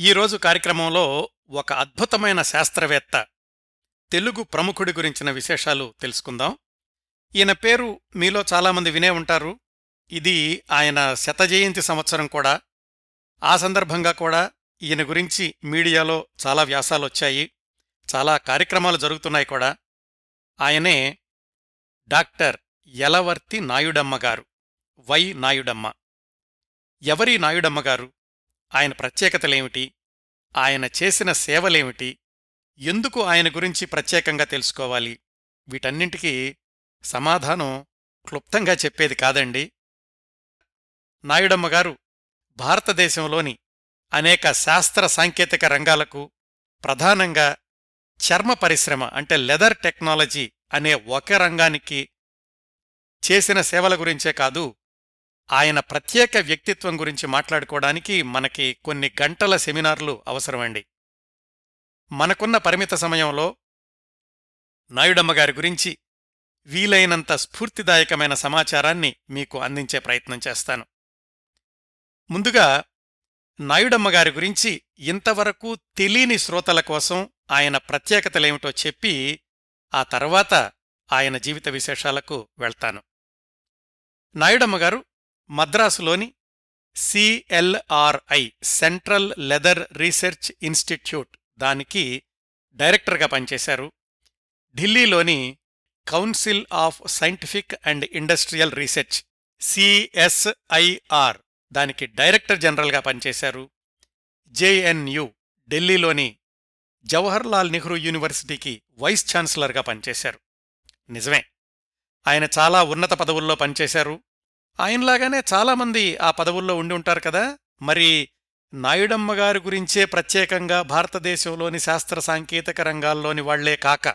ఈరోజు కార్యక్రమంలో ఒక అద్భుతమైన శాస్త్రవేత్త తెలుగు ప్రముఖుడి గురించిన విశేషాలు తెలుసుకుందాం. ఈయన పేరు మీలో చాలామంది వినే ఉంటారు. ఇది ఆయన శతజయంతి సంవత్సరం కూడా. ఆ సందర్భంగా కూడా ఈయన గురించి మీడియాలో చాలా వ్యాసాలు వచ్చాయి. చాలా కార్యక్రమాలు జరుగుతున్నాయి కూడా. ఆయనే డాక్టర్ యలవర్తి నాయుడమ్మ గారు వై నాయుడమ్మ. ఎవరి నాయుడమ్మ గారు? ఆయన ప్రత్యేకతలేమిటి? ఆయన చేసిన సేవలేమిటి? ఎందుకు ఆయన గురించి ప్రత్యేకంగా తెలుసుకోవాలి? వీటన్నింటికీ సమాధానం క్లుప్తంగా చెప్పేది కాదండి. నాయుడమ్మ గారు భారతదేశంలోని అనేక శాస్త్ర సాంకేతిక రంగాలకు ప్రధానంగా చర్మ పరిశ్రమ అంటే లెదర్ టెక్నాలజీ అనే ఒక రంగానికి చేసిన సేవల గురించే కాదు ఆయన ప్రత్యేక వ్యక్తిత్వం గురించి మాట్లాడుకోవడానికి మనకి కొన్ని గంటల సెమినార్లు అవసరమండి. మనకున్న పరిమిత సమయంలో నాయుడమ్మగారి గురించి వీలైనంత స్ఫూర్తిదాయకమైన సమాచారాన్ని మీకు అందించే ప్రయత్నం చేస్తాను. ముందుగా నాయుడమ్మగారి గురించి ఇంతవరకు తెలియని శ్రోతల కోసం ఆయన ప్రత్యేకతలేమిటో చెప్పి ఆ తర్వాత ఆయన జీవిత విశేషాలకు వెళ్తాను. నాయుడమ్మగారు మద్రాసులోని CLRI central leather research institute దానికి డైరెక్టర్గా పనిచేశారు. ఢిల్లీలోని council of scientific and industrial research CSIR దానికి డైరెక్టర్ జనరల్గా పనిచేశారు. జేఎన్యు ఢిల్లీలోని జవహర్లాల్ నెహ్రూ యూనివర్సిటీకి వైస్ ఛాన్సలర్గా పనిచేశారు. నిజమే ఆయన చాలా ఉన్నత పదవుల్లో పనిచేశారు. ఆయనలాగానే చాలామంది ఆ పదవుల్లో ఉండి ఉంటారు కదా. మరి నాయుడమ్మ గారి గురించే ప్రత్యేకంగా భారతదేశంలోని శాస్త్ర సాంకేతిక రంగాల్లోని వాళ్ళే కాక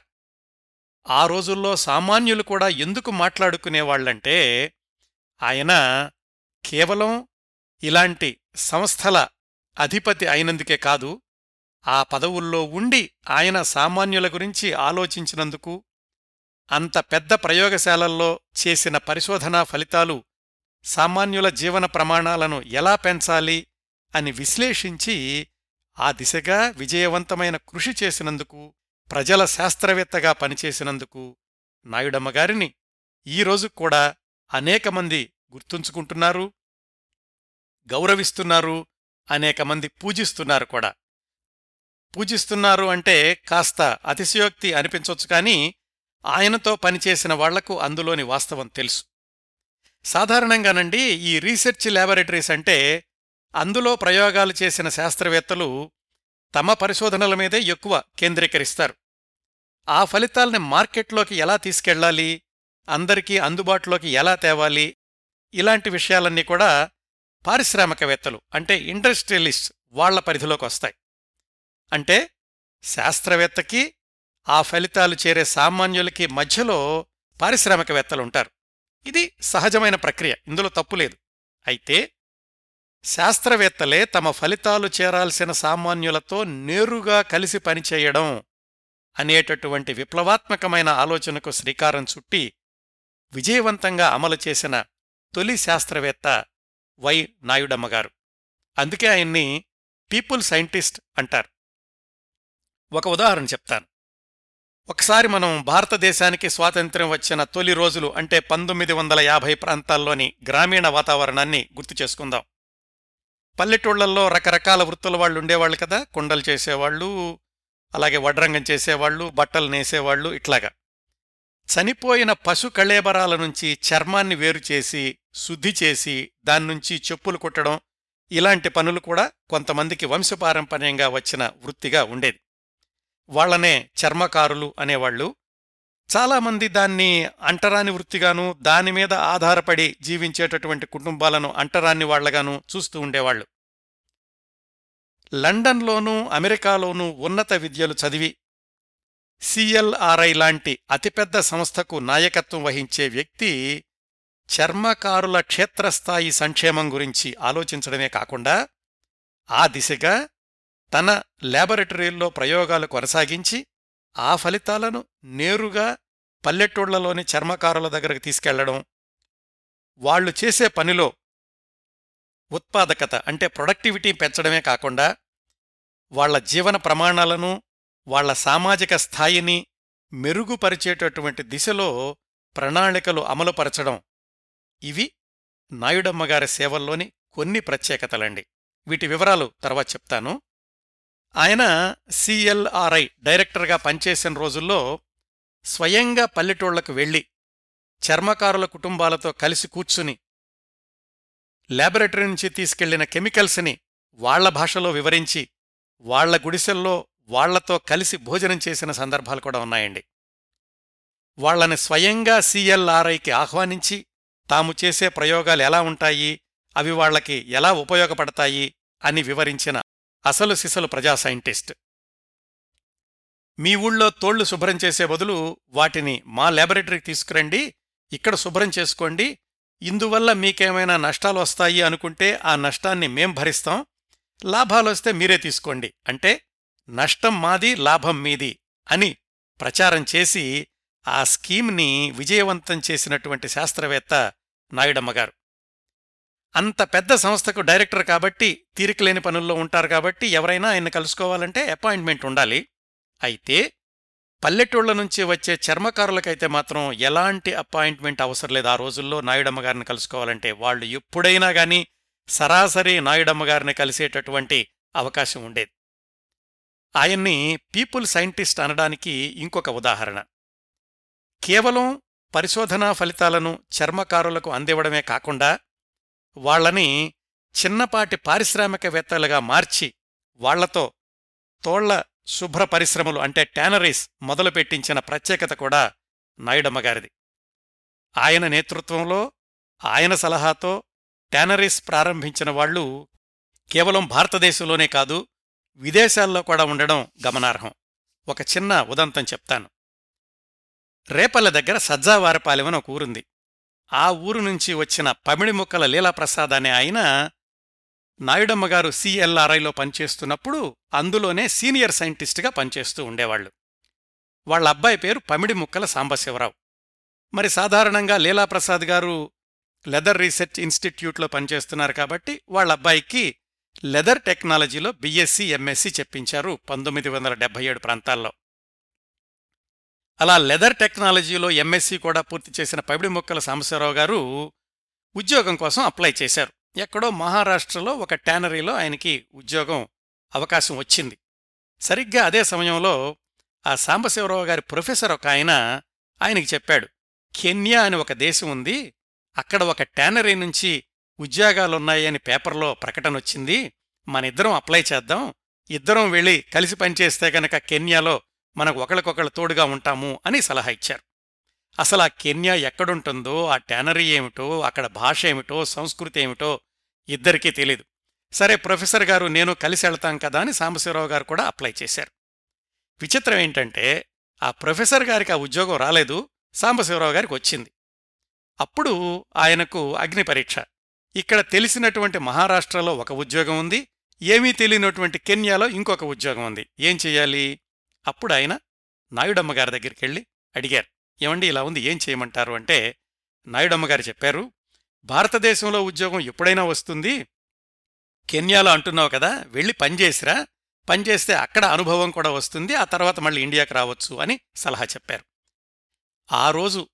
ఆ రోజుల్లో సామాన్యులు కూడా ఎందుకు మాట్లాడుకునేవాళ్ళంటే ఆయన కేవలం ఇలాంటి సంస్థల అధిపతి అయినందుకే కాదు ఆ పదవుల్లో ఉండి ఆయన సామాన్యుల గురించి ఆలోచించినందుకు అంత పెద్ద ప్రయోగశాలల్లో చేసిన పరిశోధనా ఫలితాలు సామాన్యుల జీవన ప్రమాణాలను ఎలా పెంచాలి అని విశ్లేషించి ఆ దిశగా విజయవంతమైన కృషి చేసినందుకు ప్రజల శాస్త్రవేత్తగా పనిచేసినందుకు నాయుడమ్మగారిని ఈరోజు కూడా అనేక మంది గుర్తుంచుకుంటున్నారు గౌరవిస్తున్నారు అనేక మంది పూజిస్తున్నారు కూడా. పూజిస్తున్నారు అంటే కాస్త అతిశయోక్తి అనిపించవచ్చు కానీ ఆయనతో పనిచేసిన వాళ్ళకు అందులోని వాస్తవం తెలుసు. సాధారణంగానండి ఈ రీసెర్చ్ ల్యాబొరేటరీస్ అంటే అందులో ప్రయోగాలు చేసిన శాస్త్రవేత్తలు తమ పరిశోధనల మీదే ఎక్కువ కేంద్రీకరిస్తారు. ఆ ఫలితాల్ని మార్కెట్లోకి ఎలా తీసుకెళ్ళాలి అందరికీ అందుబాటులోకి ఎలా తేవాలి? ఇలాంటి విషయాలన్నీ కూడా పారిశ్రామికవేత్తలు అంటే ఇండస్ట్రియలిస్ట్ వాళ్ళ పరిధిలోకి వస్తాయి. అంటే శాస్త్రవేత్తకి ఆ ఫలితాలు చేరే సామాన్యులకి మధ్యలో పారిశ్రామికవేత్తలుంటారు ఇది సహజమైన ప్రక్రియ. ఇందులో తప్పులేదు అయితే శాస్త్రవేత్తలే తమ ఫలితాలు చేరాల్సిన సామాన్యులతో నేరుగా కలిసి పనిచేయడం అనేటటువంటి విప్లవాత్మకమైన ఆలోచనకు శ్రీకారం చుట్టి విజయవంతంగా అమలు చేసిన తొలి శాస్త్రవేత్త వై నాయుడమ్మగారు. అందుకే ఆయన్ని పీపుల్ సైంటిస్ట్ అంటారు. ఒక ఉదాహరణ చెప్తాను. ఒకసారి మనం భారతదేశానికి స్వాతంత్ర్యం వచ్చిన తొలి రోజులు అంటే పంతొమ్మిది వందల యాభై ప్రాంతాల్లోని గ్రామీణ వాతావరణాన్ని గుర్తు చేసుకుందాం. పల్లెటూళ్ళల్లో రకరకాల వృత్తుల వాళ్ళు ఉండేవాళ్ళు కదా కుండలు చేసేవాళ్ళు అలాగే వడ్రంగం చేసేవాళ్ళు బట్టలు నేసేవాళ్ళు ఇట్లాగా. చనిపోయిన పశు కళేబరాల నుంచి చర్మాన్ని వేరు చేసి శుద్ధి చేసి దాన్నుంచి చెప్పులు కుట్టడం ఇలాంటి పనులు కూడా కొంతమందికి వంశపారంపర్యంగా వచ్చిన వృత్తిగా ఉండేది. వాళ్ళనే చర్మకారులు అనేవాళ్ళు చాలామంది దాన్ని అంటరాని వృత్తిగాను దానిమీద ఆధారపడి జీవించేటటువంటి కుటుంబాలను అంటరాని వాళ్ళగాను చూస్తూ ఉండేవాళ్ళు లండన్లోనూ అమెరికాలోనూ ఉన్నత విద్యలు చదివి సిఎల్ఆర్ఐ లాంటి అతిపెద్ద సంస్థకు నాయకత్వం వహించే వ్యక్తి చర్మకారుల క్షేత్రస్థాయి సంక్షేమం గురించి ఆలోచించడమే కాకుండా ఆ దిశగా తన ల్యాబొరేటరీల్లో ప్రయోగాలు కొనసాగించి ఆ ఫలితాలను నేరుగా పల్లెటూళ్ళలోని చర్మకారుల దగ్గరకు తీసుకెళ్ళడం వాళ్ళు చేసే పనిలో ఉత్పాదకత అంటే ప్రొడక్టివిటీ పెంచడమే కాకుండా వాళ్ళ జీవన ప్రమాణాలను వాళ్ళ సామాజిక స్థాయిని మెరుగుపరిచేటటువంటి దిశలో ప్రణాళికలు అమలుపరచడం. ఇవి నాయుడమ్మగారి సేవల్లోని కొన్ని ప్రత్యేకతలండి. వీటి వివరాలు తర్వాత చెప్తాను. ఆయన సిఎల్ఆర్ఐ డైరెక్టర్గా పనిచేసిన రోజుల్లో స్వయంగా పల్లెటూళ్ళకు వెళ్ళి చర్మకారుల కుటుంబాలతో కలిసి కూర్చుని ల్యాబొరేటరీ నుంచి తీసుకెళ్ళిన కెమికల్స్ని వాళ్ళ భాషలో వివరించి వాళ్ళ గుడిసెల్లో వాళ్ళతో కలిసి భోజనం చేసిన సందర్భాలు కూడా ఉన్నాయండి. వాళ్ళని స్వయంగా సిఎల్ఆర్ఐకి ఆహ్వానించి తాము చేసే ప్రయోగాలు ఎలా ఉంటాయి అవి వాళ్ళకి ఎలా ఉపయోగపడతాయి అని వివరించిన అసలు సిసలు ప్రజా సైంటిస్ట్. మీ ఊళ్ళో తోళ్ళు శుభ్రం చేసే బదులు వాటిని మా ల్యాబొరేటరీకి తీసుకురండి ఇక్కడ శుభ్రం చేసుకోండి ఇందువల్ల మీకేమైనా నష్టాలు వస్తాయి అనుకుంటే ఆ నష్టాన్ని మేం భరిస్తాం లాభాలొస్తే మీరే తీసుకోండి. అంటే నష్టం మాది లాభం మీది అని ప్రచారం చేసి ఆ స్కీమ్ని విజయవంతం చేసినటువంటి శాస్త్రవేత్త నాయుడమ్మగారు అంత పెద్ద సంస్థకు డైరెక్టర్ కాబట్టి తీరికలేని పనుల్లో ఉంటారు కాబట్టి ఎవరైనా ఆయన కలుసుకోవాలంటే అపాయింట్మెంట్ ఉండాలి. అయితే పల్లెటూళ్ళ నుంచి వచ్చే చర్మకారులకైతే మాత్రం ఎలాంటి అపాయింట్మెంట్ అవసరం లేదు. ఆ రోజుల్లో నాయుడమ్మగారిని కలుసుకోవాలంటే వాళ్ళు ఎప్పుడైనా గాని సరాసరి నాయుడమ్మగారిని కలిసేటటువంటి అవకాశం ఉండేది. ఆయన్ని పీపుల్ సైంటిస్ట్ అనడానికి ఇంకొక ఉదాహరణ. కేవలం పరిశోధనా ఫలితాలను చర్మకారులకు అందివ్వడమే కాకుండా వాళ్ళని చిన్నపాటి పారిశ్రామికవేత్తలుగా మార్చి వాళ్ళతో తోళ్ళ శుభ్ర పరిశ్రమలు అంటే ట్యానరీస్ మొదలుపెట్టించిన ప్రత్యేకత కూడా నాయుడమ్మగారిది ఆయన నేతృత్వంలో ఆయన సలహాతో ట్యానరీస్ ప్రారంభించిన వాళ్ళు కేవలం భారతదేశంలోనే కాదు విదేశాల్లో కూడా ఉండడం గమనార్హం. ఒక చిన్న ఉదంతం చెప్తాను. రేపల్ల దగ్గర సజ్జావారపాలెమని ఒక ఊరుంది. ఆ ఊరు నుంచి వచ్చిన పమిడిముక్కల లీలాప్రసాద్ అనే ఆయన నాయుడమ్మగారు సిఎల్ఆర్ఐలో పనిచేస్తున్నప్పుడు అందులోనే సీనియర్ సైంటిస్టుగా పనిచేస్తూ ఉండేవాళ్ళు వాళ్ళ అబ్బాయి పేరు పమిడి ముక్కల సాంబశివరావు. మరి సాధారణంగా లీలాప్రసాద్ గారు లెదర్ రీసెర్చ్ ఇన్స్టిట్యూట్లో పనిచేస్తున్నారు కాబట్టి వాళ్ళ అబ్బాయికి లెదర్ టెక్నాలజీలో బీఎస్సీ ఎంఎస్సీ చెప్పించారు పంతొమ్మిది వందల డెబ్బై ఏడు ప్రాంతాల్లో. అలా లెదర్ టెక్నాలజీలో ఎంఎస్సీ కూడా పూర్తి చేసిన పైబడి మొక్కల సాంబశివరావు గారు ఉద్యోగం కోసం అప్లై చేశారు. ఎక్కడో మహారాష్ట్రలో ఒక ట్యానరీలో ఆయనకి ఉద్యోగం అవకాశం వచ్చింది. సరిగ్గా అదే సమయంలో ఆ సాంబశివరావు గారి ప్రొఫెసర్ ఒక ఆయన ఆయనకి చెప్పాడు కెన్యా అని ఒక దేశం ఉంది అక్కడ ఒక ట్యానరీ నుంచి ఉద్యోగాలున్నాయని పేపర్లో ప్రకటనొచ్చింది మనిద్దరం అప్లై చేద్దాం ఇద్దరం వెళ్ళి కలిసి పనిచేస్తే గనక కెన్యాలో మనకు ఒకళ్ళకొకళ్ళు తోడుగా ఉంటాము అని సలహా ఇచ్చారు. అసలు ఆ కెన్యా ఎక్కడుంటుందో ఆ ట్యానరీ ఏమిటో అక్కడ భాష ఏమిటో సంస్కృతి ఏమిటో ఇద్దరికీ తెలీదు. సరే ప్రొఫెసర్ గారు నేను కలిసి వెళ్తాం కదా అని సాంబశివరావు గారు కూడా అప్లై చేశారు. విచిత్రం ఏంటంటే ఆ ప్రొఫెసర్ గారికి ఆ ఉద్యోగం రాలేదు సాంబశివరావు గారికి వచ్చింది. అప్పుడు ఆయనకు అగ్ని పరీక్ష. ఇక్కడ తెలిసినటువంటి మహారాష్ట్రలో ఒక ఉద్యోగం ఉంది ఏమీ తెలియనటువంటి కెన్యాలో ఇంకొక ఉద్యోగం ఉంది. ఏం చెయ్యాలి అప్పుడు ఆయన నాయుడమ్మగారి దగ్గరికి వెళ్ళి అడిగారు ఏమండి ఇలా ఉంది ఏం చేయమంటారు? అంటే నాయుడమ్మగారు చెప్పారు భారతదేశంలో ఉద్యోగం ఎప్పుడైనా వస్తుంది? కెన్యాలో అంటున్నావు కదా వెళ్ళి పనిచేసిరా పనిచేస్తే అక్కడ అనుభవం కూడా వస్తుంది ఆ తర్వాత మళ్ళీ ఇండియాకి రావచ్చు అని సలహా చెప్పారు. ఆ రోజు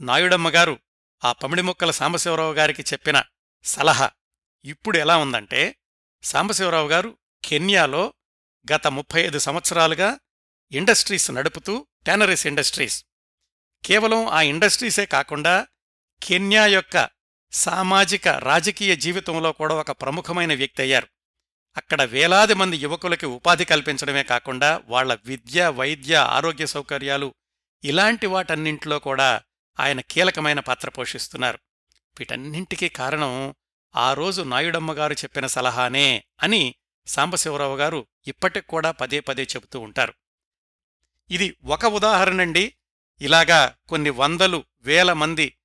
నాయుడమ్మగారు ఆ పమిడి మొక్కల సాంబశివరావు గారికి చెప్పిన సలహా ఇప్పుడు ఎలా ఉందంటే సాంబశివరావు గారు కెన్యాలో గత ముప్పై ఐదు సంవత్సరాలుగా ఇండస్ట్రీస్ నడుపుతూ టెనరిస్ ఇండస్ట్రీస్. కేవలం ఆ ఇండస్ట్రీసే కాకుండా కెన్యా యొక్క సామాజిక రాజకీయ జీవితంలో కూడా ఒక ప్రముఖమైన వ్యక్తి అయ్యారు. అక్కడ వేలాది మంది యువకులకి ఉపాధి కల్పించడమే కాకుండా వాళ్ళ విద్య వైద్య ఆరోగ్య సౌకర్యాలు ఇలాంటి వాటన్నింటిలో కూడా ఆయన కీలకమైన పాత్ర పోషిస్తున్నారు. వీటన్నింటికీ కారణం ఆ రోజు నాయుడమ్మగారు చెప్పిన సలహానే అని సాంబశివరావు గారు ఇప్పటికి కూడా పదే పదే చెబుతూ ఉంటారు. ఇది ఒక ఉదాహరణండి. ఇలాగా కొన్ని వందలు వేల మంది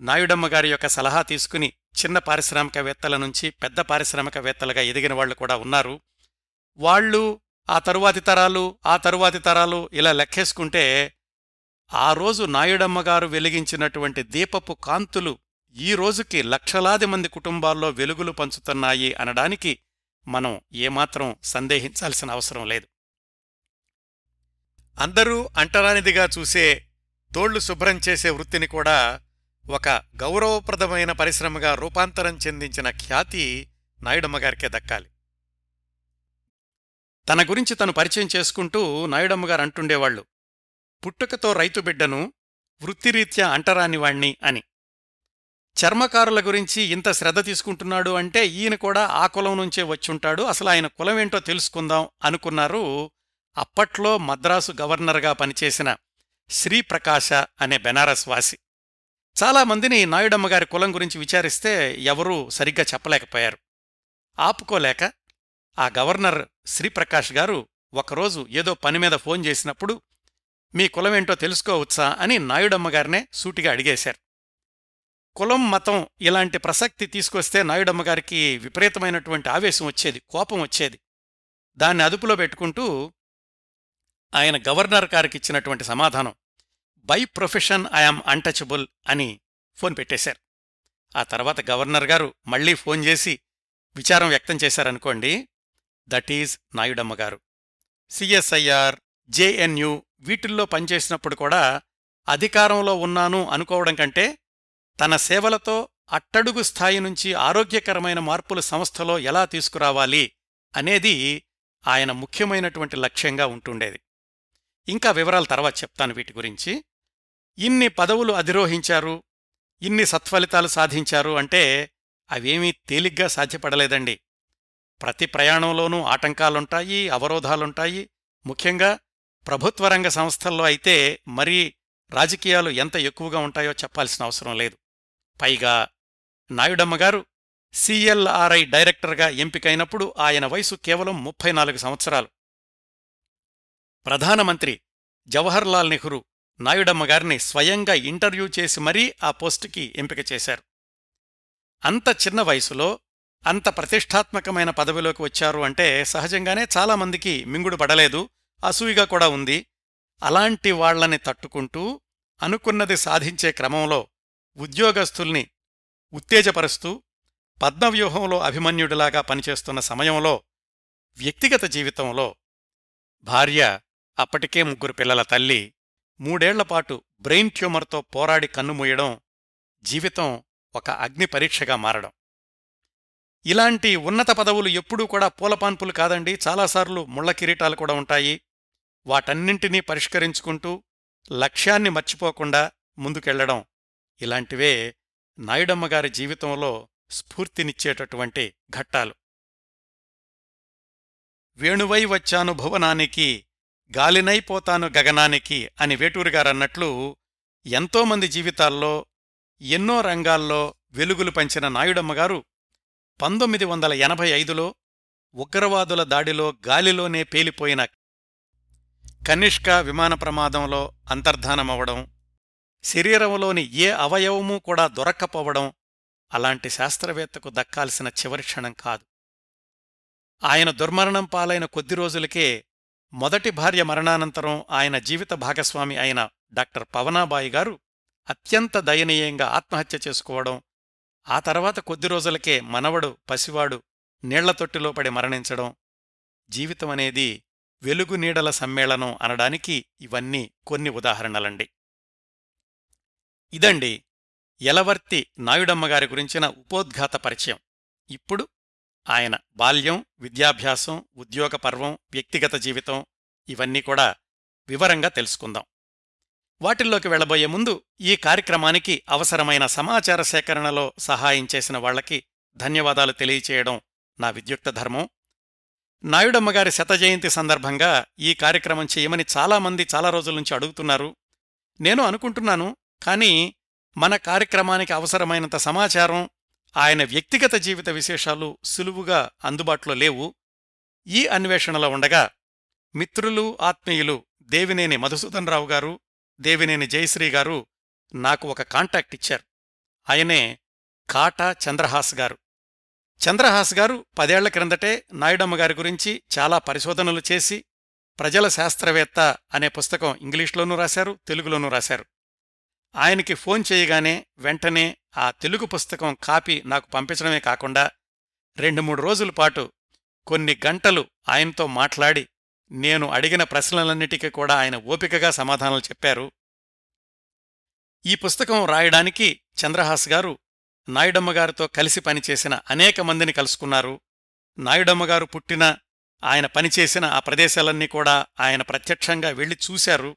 నాయుడమ్మగారి యొక్క సలహా తీసుకుని చిన్న పారిశ్రామికవేత్తల నుంచి పెద్ద పారిశ్రామికవేత్తలుగా ఎదిగిన వాళ్ళు కూడా ఉన్నారు. వాళ్ళు ఆ తరువాతి తరాలు ఆ తరువాతి తరాలు ఇలా లెక్కేసుకుంటే ఆ రోజు నాయుడమ్మగారు వెలిగించినటువంటి దీపపు కాంతులు ఈ రోజుకి లక్షలాది మంది కుటుంబాల్లో వెలుగులు పంచుతున్నాయి అనడానికి మనం ఏమాత్రం సందేహించాల్సిన అవసరం లేదు. అందరూ అంటరానిదిగా చూసే తోళ్ళు శుభ్రం చేసే వృత్తిని కూడా ఒక గౌరవప్రదమైన పరిశ్రమగా రూపాంతరం చెందించిన ఖ్యాతి నాయుడమ్మగారికే దక్కాలి. తన గురించి తను పరిచయం చేసుకుంటూ నాయుడమ్మగారు అంటుండేవాళ్ళు పుట్టుకతో రైతు బిడ్డను వృత్తిరీత్యా అంటరానివాణ్ణి అని. చర్మకారుల గురించి ఇంత శ్రద్ధ తీసుకుంటున్నాడు అంటే ఈయన కూడా ఆ కులం నుంచే వచ్చుంటాడు అసలు ఆయన కులమేంటో తెలుసుకుందాం అనుకున్నారు అప్పట్లో మద్రాసు గవర్నర్గా పనిచేసిన శ్రీప్రకాశ అనే బెనారస్ వాసి. చాలామందిని నాయుడమ్మగారి కులం గురించి విచారిస్తే ఎవరూ సరిగ్గా చెప్పలేకపోయారు. ఆపుకోలేక ఆ గవర్నర్ శ్రీప్రకాష్ గారు ఒకరోజు ఏదో పని మీద ఫోన్ చేసినప్పుడు మీ కులమేంటో తెలుసుకోవచ్చా? అని నాయుడమ్మగారినే సూటిగా అడిగేశారు. కులం మతం ఇలాంటి ప్రసక్తి తీసుకొస్తే నాయుడమ్మగారికి విపరీతమైనటువంటి ఆవేశం వచ్చేది కోపం వచ్చేది. దాన్ని అదుపులో పెట్టుకుంటూ ఆయన గవర్నర్ గారికి ఇచ్చినటువంటి సమాధానం by profession I am untouchable అని ఫోన్ పెట్టేశారు. ఆ తర్వాత గవర్నర్ గారు మళ్ళీ ఫోన్ చేసి విచారం వ్యక్తం చేశారనుకోండి దట్ ఈజ్ నాయుడమ్మ గారు. సిఎస్ఐఆర్ జేఎన్యు వీటిల్లో పనిచేసినప్పుడు కూడా అధికారంలో ఉన్నాను అనుకోవడం కంటే తన సేవలతో అట్టడుగు స్థాయి నుంచి ఆరోగ్యకరమైన మార్పులు సంస్థలో ఎలా తీసుకురావాలి అనేది ఆయన ముఖ్యమైనటువంటి లక్ష్యంగా ఉంటుండేది. ఇంకా వివరాల తర్వాత చెప్తాను వీటి గురించి. ఇన్ని పదవులు అధిరోహించారు ఇన్ని సత్ఫలితాలు సాధించారు అంటే అవేమీ తేలిగ్గా సాధ్యపడలేదండి. ప్రతి ప్రయాణంలోనూ ఆటంకాలుంటాయి అవరోధాలుంటాయి. ముఖ్యంగా ప్రభుత్వ రంగ సంస్థల్లో అయితే మరీ రాజకీయాలు ఎంత ఎక్కువగా ఉంటాయో చెప్పాల్సిన అవసరం లేదు. పైగా నాయుడమ్మ గారు సిఎల్ఆర్ఐ డైరెక్టర్గా ఎంపికైనప్పుడు ఆయన వయసు కేవలం ముప్పై నాలుగు సంవత్సరాలు. ప్రధానమంత్రి జవహర్లాల్ నెహ్రూ నాయుడమ్మ గారిని స్వయంగా ఇంటర్వ్యూ చేసి మరీ ఆ పోస్టుకి ఎంపిక చేశారు. అంత చిన్న వయసులో అంత ప్రతిష్టాత్మకమైన పదవిలోకి వచ్చారు అంటే సహజంగానే చాలామందికి మింగుడు పడలేదు అసూయిగా కూడా ఉంది. అలాంటి వాళ్ళని తట్టుకుంటూ అనుకున్నది సాధించే క్రమంలో ఉద్యోగస్తుల్ని ఉత్తేజపరుస్తూ పద్మవ్యూహంలో అభిమన్యుడిలాగా పనిచేస్తున్న సమయంలో వ్యక్తిగత జీవితంలో భార్య అప్పటికే ముగ్గురు పిల్లల తల్లి మూడేళ్ళపాటు బ్రెయిన్ ట్యూమర్తో పోరాడి కన్నుమూయడం జీవితం ఒక అగ్ని పరీక్షగా మారడం. ఇలాంటి ఉన్నత పదవులు ఎప్పుడూ కూడా పూలపాన్పులు కాదండి. చాలాసార్లు ముళ్ళ కిరీటాలు కూడా ఉంటాయి. వాటన్నింటినీ పరిష్కరించుకుంటూ లక్ష్యాన్ని మర్చిపోకుండా ముందుకెళ్ళడం ఇలాంటివే నాయుడమ్మగారి జీవితంలో స్ఫూర్తినిచ్చేటటువంటి ఘట్టాలు. వేణువై వచ్చాను భువనానికి గాలినైపోతాను గగనానికి అని వేటూరుగారన్నట్లు ఎంతోమంది జీవితాల్లో ఎన్నో రంగాల్లో వెలుగులు పంచిన నాయుడమ్మగారు పంతొమ్మిది వందల ఎనభై ఐదులో ఉగ్రవాదుల దాడిలో గాలిలోనే పేలిపోయిన కనిష్క విమాన ప్రమాదంలో అంతర్ధానమవడం శరీరంలోని ఏ అవయవమూ కూడా దొరక్కపోవడం అలాంటి శాస్త్రవేత్తకు దక్కాల్సిన చివరి క్షణం కాదు. ఆయన దుర్మరణం పాలైన కొద్ది రోజులకే మొదటి భార్య మరణానంతరం ఆయన జీవిత భాగస్వామి అయిన డాక్టర్ పవనాబాయి గారు అత్యంత దయనీయంగా ఆత్మహత్య చేసుకోవడం ఆ తర్వాత కొద్ది రోజులకే మనవడు పసివాడు నీళ్ళతొట్టిలో పడి మరణించడం జీవితమనేది వెలుగు నీడల సమ్మేళనం అనడానికి ఇవన్నీ కొన్ని ఉదాహరణలండి. ఇదండి యలవర్తి నాయుడమ్మగారి గురించిన ఉపోద్ఘాత పరిచయం. ఇప్పుడు ఆయన బాల్యం విద్యాభ్యాసం ఉద్యోగ పర్వం వ్యక్తిగత జీవితం ఇవన్నీ కూడా వివరంగా తెలుసుకుందాం. వాటిల్లోకి వెళ్ళబోయే ముందు ఈ కార్యక్రమానికి అవసరమైన సమాచార సేకరణలో సహాయం చేసిన వాళ్ళకి ధన్యవాదాలు తెలియచేయడం నా విద్యుక్త ధర్మం. నాయుడమ్మగారి శతజయంతి సందర్భంగా ఈ కార్యక్రమం చేయమని చాలామంది చాలా రోజుల నుంచి అడుగుతున్నారు. నేను అనుకుంటున్నాను కానీ మన కార్యక్రమానికి అవసరమైనంత సమాచారం ఆయన వ్యక్తిగత జీవిత విశేషాలు సులువుగా అందుబాటులో లేవు. ఈ అన్వేషణలో ఉండగా మిత్రులు ఆత్మీయులు దేవినేని మధుసూదన్ రావు గారు దేవినేని జయశ్రీ గారు నాకు ఒక కాంటాక్ట్ ఇచ్చారు. ఆయనే కాటా చంద్రహాస్ గారు. చంద్రహాస్ గారు పదేళ్ళ క్రిందటే నాయుడమ్మ గారి గురించి చాలా పరిశోధనలు చేసి ప్రజల శాస్త్రవేత్త అనే పుస్తకం ఇంగ్లీష్లోనూ రాశారు తెలుగులోనూ రాశారు. ఆయనకి ఫోన్ చేయగానే వెంటనే ఆ తెలుగు పుస్తకం కాపీ నాకు పంపించడమే కాకుండా రెండు మూడు రోజుల పాటు కొన్ని గంటలు ఆయనతో మాట్లాడి నేను అడిగిన ప్రశ్నలన్నిటికీ కూడా ఆయన ఓపికగా సమాధానాలు చెప్పారు. ఈ పుస్తకం రాయడానికి చంద్రహాస్ గారు నాయుడమ్మ గారితో కలిసి పనిచేసిన అనేక మందిని కలుసుకున్నారు. నాయుడమ్మ గారు పుట్టిన ఆయన పనిచేసిన ఆ ప్రదేశాలన్నీ కూడా ఆయన ప్రత్యక్షంగా వెళ్ళి చూశారు.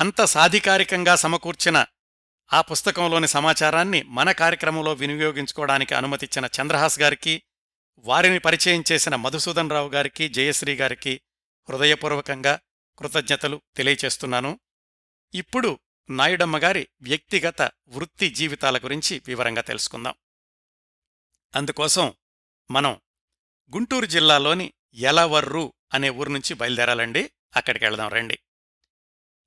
అంత సాధికారికంగా సమకూర్చిన ఆ పుస్తకంలోని సమాచారాన్ని మన కార్యక్రమంలో వినియోగించుకోవడానికి అనుమతిచ్చిన చంద్రహాస్ గారికి వారిని పరిచయం చేసిన మధుసూదన్ రావు గారికి జయశ్రీ గారికి హృదయపూర్వకంగా కృతజ్ఞతలు తెలియచేస్తున్నాను. ఇప్పుడు నాయుడమ్మ గారి వ్యక్తిగత వృత్తి జీవితాల గురించి వివరంగా తెలుసుకుందాం. అందుకోసం మనం గుంటూరు జిల్లాలోని యలవర్రు అనే ఊరు నుంచి బయలుదేరాలండి. అక్కడికి వెళదాం రండి.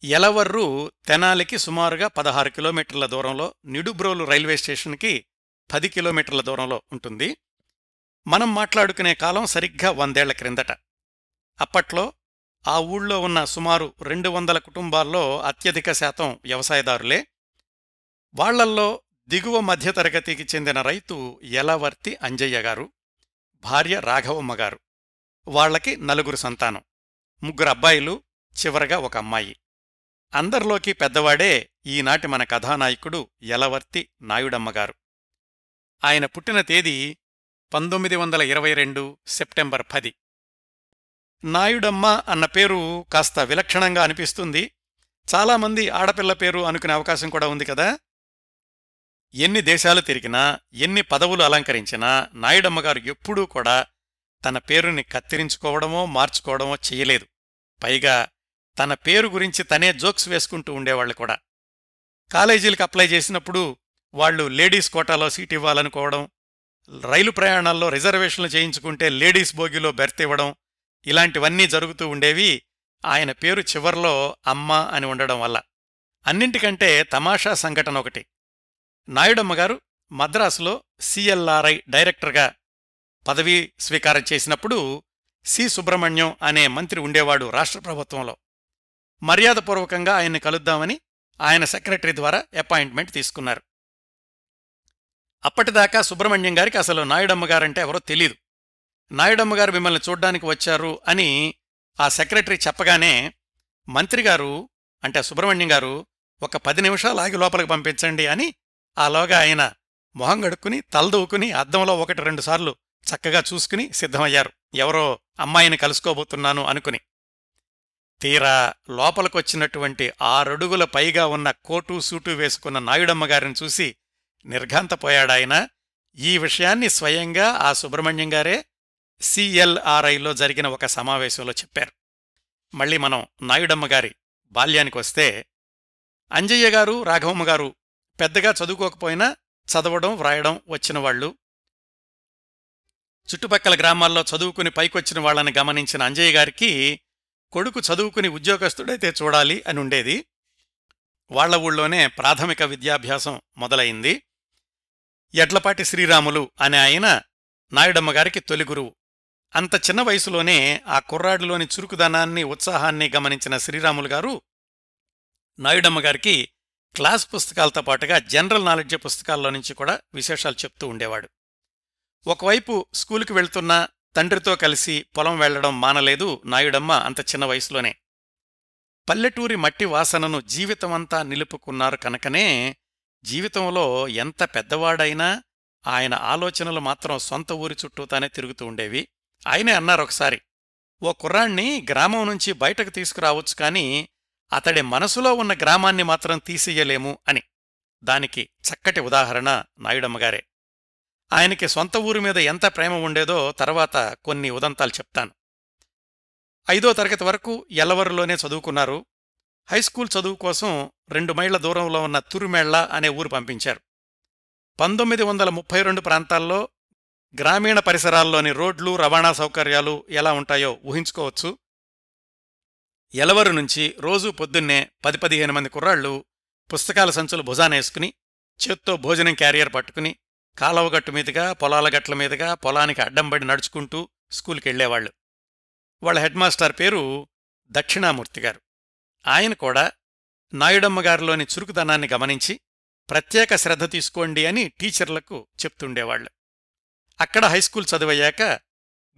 ఎలవర్రు తెనాలికి సుమారుగా పదహారు కిలోమీటర్ల దూరంలో నిడుబ్రోలు రైల్వే స్టేషన్కి పది కిలోమీటర్ల దూరంలో ఉంటుంది. మనం మాట్లాడుకునే కాలం సరిగ్గా వందేళ్ళ క్రిందట. అప్పట్లో ఆ ఊళ్ళో ఉన్న సుమారు రెండు వందల కుటుంబాల్లో అత్యధిక శాతం వ్యవసాయదారులే. వాళ్ళల్లో దిగువ మధ్యతరగతికి చెందిన రైతు యలవర్తి అంజయ్య గారు భార్య రాఘవమ్మ గారు. వాళ్ళకి నలుగురు సంతానం. ముగ్గురు అబ్బాయిలు చివరగా ఒక అమ్మాయి. అందరిలోకి పెద్దవాడే ఈనాటి మన కథానాయకుడు యలవర్తి నాయుడమ్మగారు. ఆయన పుట్టిన తేదీ పంతొమ్మిది వందల ఇరవై రెండు సెప్టెంబర్ పది. నాయుడమ్మ అన్న పేరు కాస్త విలక్షణంగా అనిపిస్తుంది. చాలామంది ఆడపిల్ల పేరు అనుకునే అవకాశం కూడా ఉంది కదా? ఎన్ని దేశాలు తిరిగినా ఎన్ని పదవులు అలంకరించినా నాయుడమ్మగారు ఎప్పుడూ కూడా తన పేరుని కత్తిరించుకోవడమో మార్చుకోవడమో చేయలేదు. పైగా తన పేరు గురించి తనే జోక్స్ వేసుకుంటూ ఉండేవాళ్ళు కూడా. కాలేజీలకు అప్లై చేసినప్పుడు వాళ్ళు లేడీస్ కోటాలో సీట్ ఇవ్వాలనుకోవడం రైలు ప్రయాణాల్లో రిజర్వేషన్లు చేయించుకుంటే లేడీస్ బోగిలో బెర్త్ ఇవ్వడం ఇలాంటివన్నీ జరుగుతూ ఉండేవి ఆయన పేరు చివర్లో అమ్మ అని ఉండడం వల్ల. అన్నింటికంటే తమాషా సంఘటన ఒకటి. నాయుడమ్మగారు మద్రాసులో సిఎల్ఆర్ఐ డైరెక్టర్గా పదవీ స్వీకారం చేసినప్పుడు సి సుబ్రహ్మణ్యం అనే మంత్రి ఉండేవాడు రాష్ట్ర ప్రభుత్వంలో. మర్యాదపూర్వకంగా ఆయన్ని కలుద్దామని ఆయన సెక్రటరీ ద్వారా అపాయింట్మెంట్ తీసుకున్నారు. అప్పటిదాకా సుబ్రహ్మణ్యం గారికి అసలు నాయుడమ్మ గారంటే ఎవరో తెలీదు. నాయుడమ్మగారు మిమ్మల్ని చూడ్డానికి వచ్చారు అని ఆ సెక్రటరీ చెప్పగానే మంత్రిగారు అంటే సుబ్రహ్మణ్యం గారు ఒక పది నిమిషాలు ఆగి లోపలికి పంపించండి అని ఆలోగా ఆయన మొహం గడుక్కుని తలదూకుని అద్దంలో ఒకటి రెండు సార్లు చక్కగా చూసుకుని సిద్ధమయ్యారు. ఎవరో అమ్మాయిని కలుసుకోబోతున్నాను అనుకుని. తీరా లోపలికొచ్చినటువంటి ఆరడుగుల పైగా ఉన్న కోటు సూటు వేసుకున్న నాయుడమ్మగారిని చూసి నిర్ఘాంతపోయాడాయన. ఈ విషయాన్ని స్వయంగా ఆ సుబ్రహ్మణ్యం గారే సిఎల్ఆర్ఐలో జరిగిన ఒక సమావేశంలో చెప్పారు. మళ్ళీ మనం నాయుడమ్మగారి బాల్యానికొస్తే అంజయ్య గారు రాఘవమ్మ గారు పెద్దగా చదువుకోకపోయినా చదవడం వ్రాయడం వచ్చినవాళ్ళు చుట్టుపక్కల గ్రామాల్లో చదువుకుని పైకొచ్చిన వాళ్ళని గమనించిన అంజయ్య గారికి కొడుకు చదువుకుని ఉద్యోగస్తుడైతే చూడాలి అని ఉండేది. వాళ్ళ ఊళ్ళోనే ప్రాథమిక విద్యాభ్యాసం మొదలైంది. ఎడ్లపాటి శ్రీరాములు అనే ఆయన నాయుడమ్మ గారికి తొలి గురువు. అంత చిన్న వయసులోనే ఆ కుర్రాడిలోని చురుకుదనాన్ని ఉత్సాహాన్ని గమనించిన శ్రీరాములు గారు నాయుడమ్మ గారికి క్లాస్ పుస్తకాలతో పాటుగా జనరల్ నాలెడ్జ్ పుస్తకాల్లో నుంచి కూడా విశేషాలు చెప్తూ ఉండేవాడు. ఒకవైపు స్కూలుకి వెళ్తున్నా తండ్రితో కలిసి పొలం వెళ్ళడం మానలేదు. నాయుడమ్మ అంత చిన్న వయసులోనే. పల్లెటూరి మట్టి వాసనను జీవితమంతా నిలుపుకున్నారు కనుకనే జీవితంలో ఎంత పెద్దవాడైనా ఆయన ఆలోచనలు మాత్రం సొంత ఊరి చుట్టూతానే తిరుగుతూ ఉండేవి. ఆయనే అన్నారు ఒకసారి ఓ కుర్రాణ్ణి గ్రామం నుంచి బయటకు తీసుకురావచ్చు కాని అతడి మనసులో ఉన్న గ్రామాన్ని మాత్రం తీసియ్యలేము అని. దానికి చక్కటి ఉదాహరణ నాయుడమ్మగారే ఆయనకి సొంత ఊరి మీద ఎంత ప్రేమ ఉండేదో తర్వాత కొన్ని ఉదంతాలు చెప్తాను. ఐదో తరగతి వరకు ఎల్లవరులోనే చదువుకున్నారు. హైస్కూల్ చదువు కోసం రెండు మైళ్ళ దూరంలో ఉన్న తురుమేళ్ళ అనే ఊరు పంపించారు. పంతొమ్మిది వందల ముప్పై రెండు ప్రాంతాల్లో గ్రామీణ పరిసరాల్లోని రోడ్లు రవాణా సౌకర్యాలు ఎలా ఉంటాయో ఊహించుకోవచ్చు. ఎలవరు నుంచి రోజూ పొద్దున్నే పది పదిహేను మంది కుర్రాళ్ళు పుస్తకాల సంచులు భుజానేసుకుని చేత్తో భోజనం క్యారియర్ పట్టుకుని కాలవగట్టు మీదుగా పొలాల గట్ల మీదుగా పొలానికి అడ్డంబడి నడుచుకుంటూ స్కూల్కెళ్ళేవాళ్ళు వాళ్ళ హెడ్ మాస్టర్ పేరు దక్షిణామూర్తి గారు. ఆయన కూడా నాయుడమ్మగారిలోని చురుకుదనాన్ని గమనించి ప్రత్యేక శ్రద్ధ తీసుకోండి అని టీచర్లకు చెప్తుండేవాళ్ళు అక్కడ హైస్కూల్ చదివయ్యాక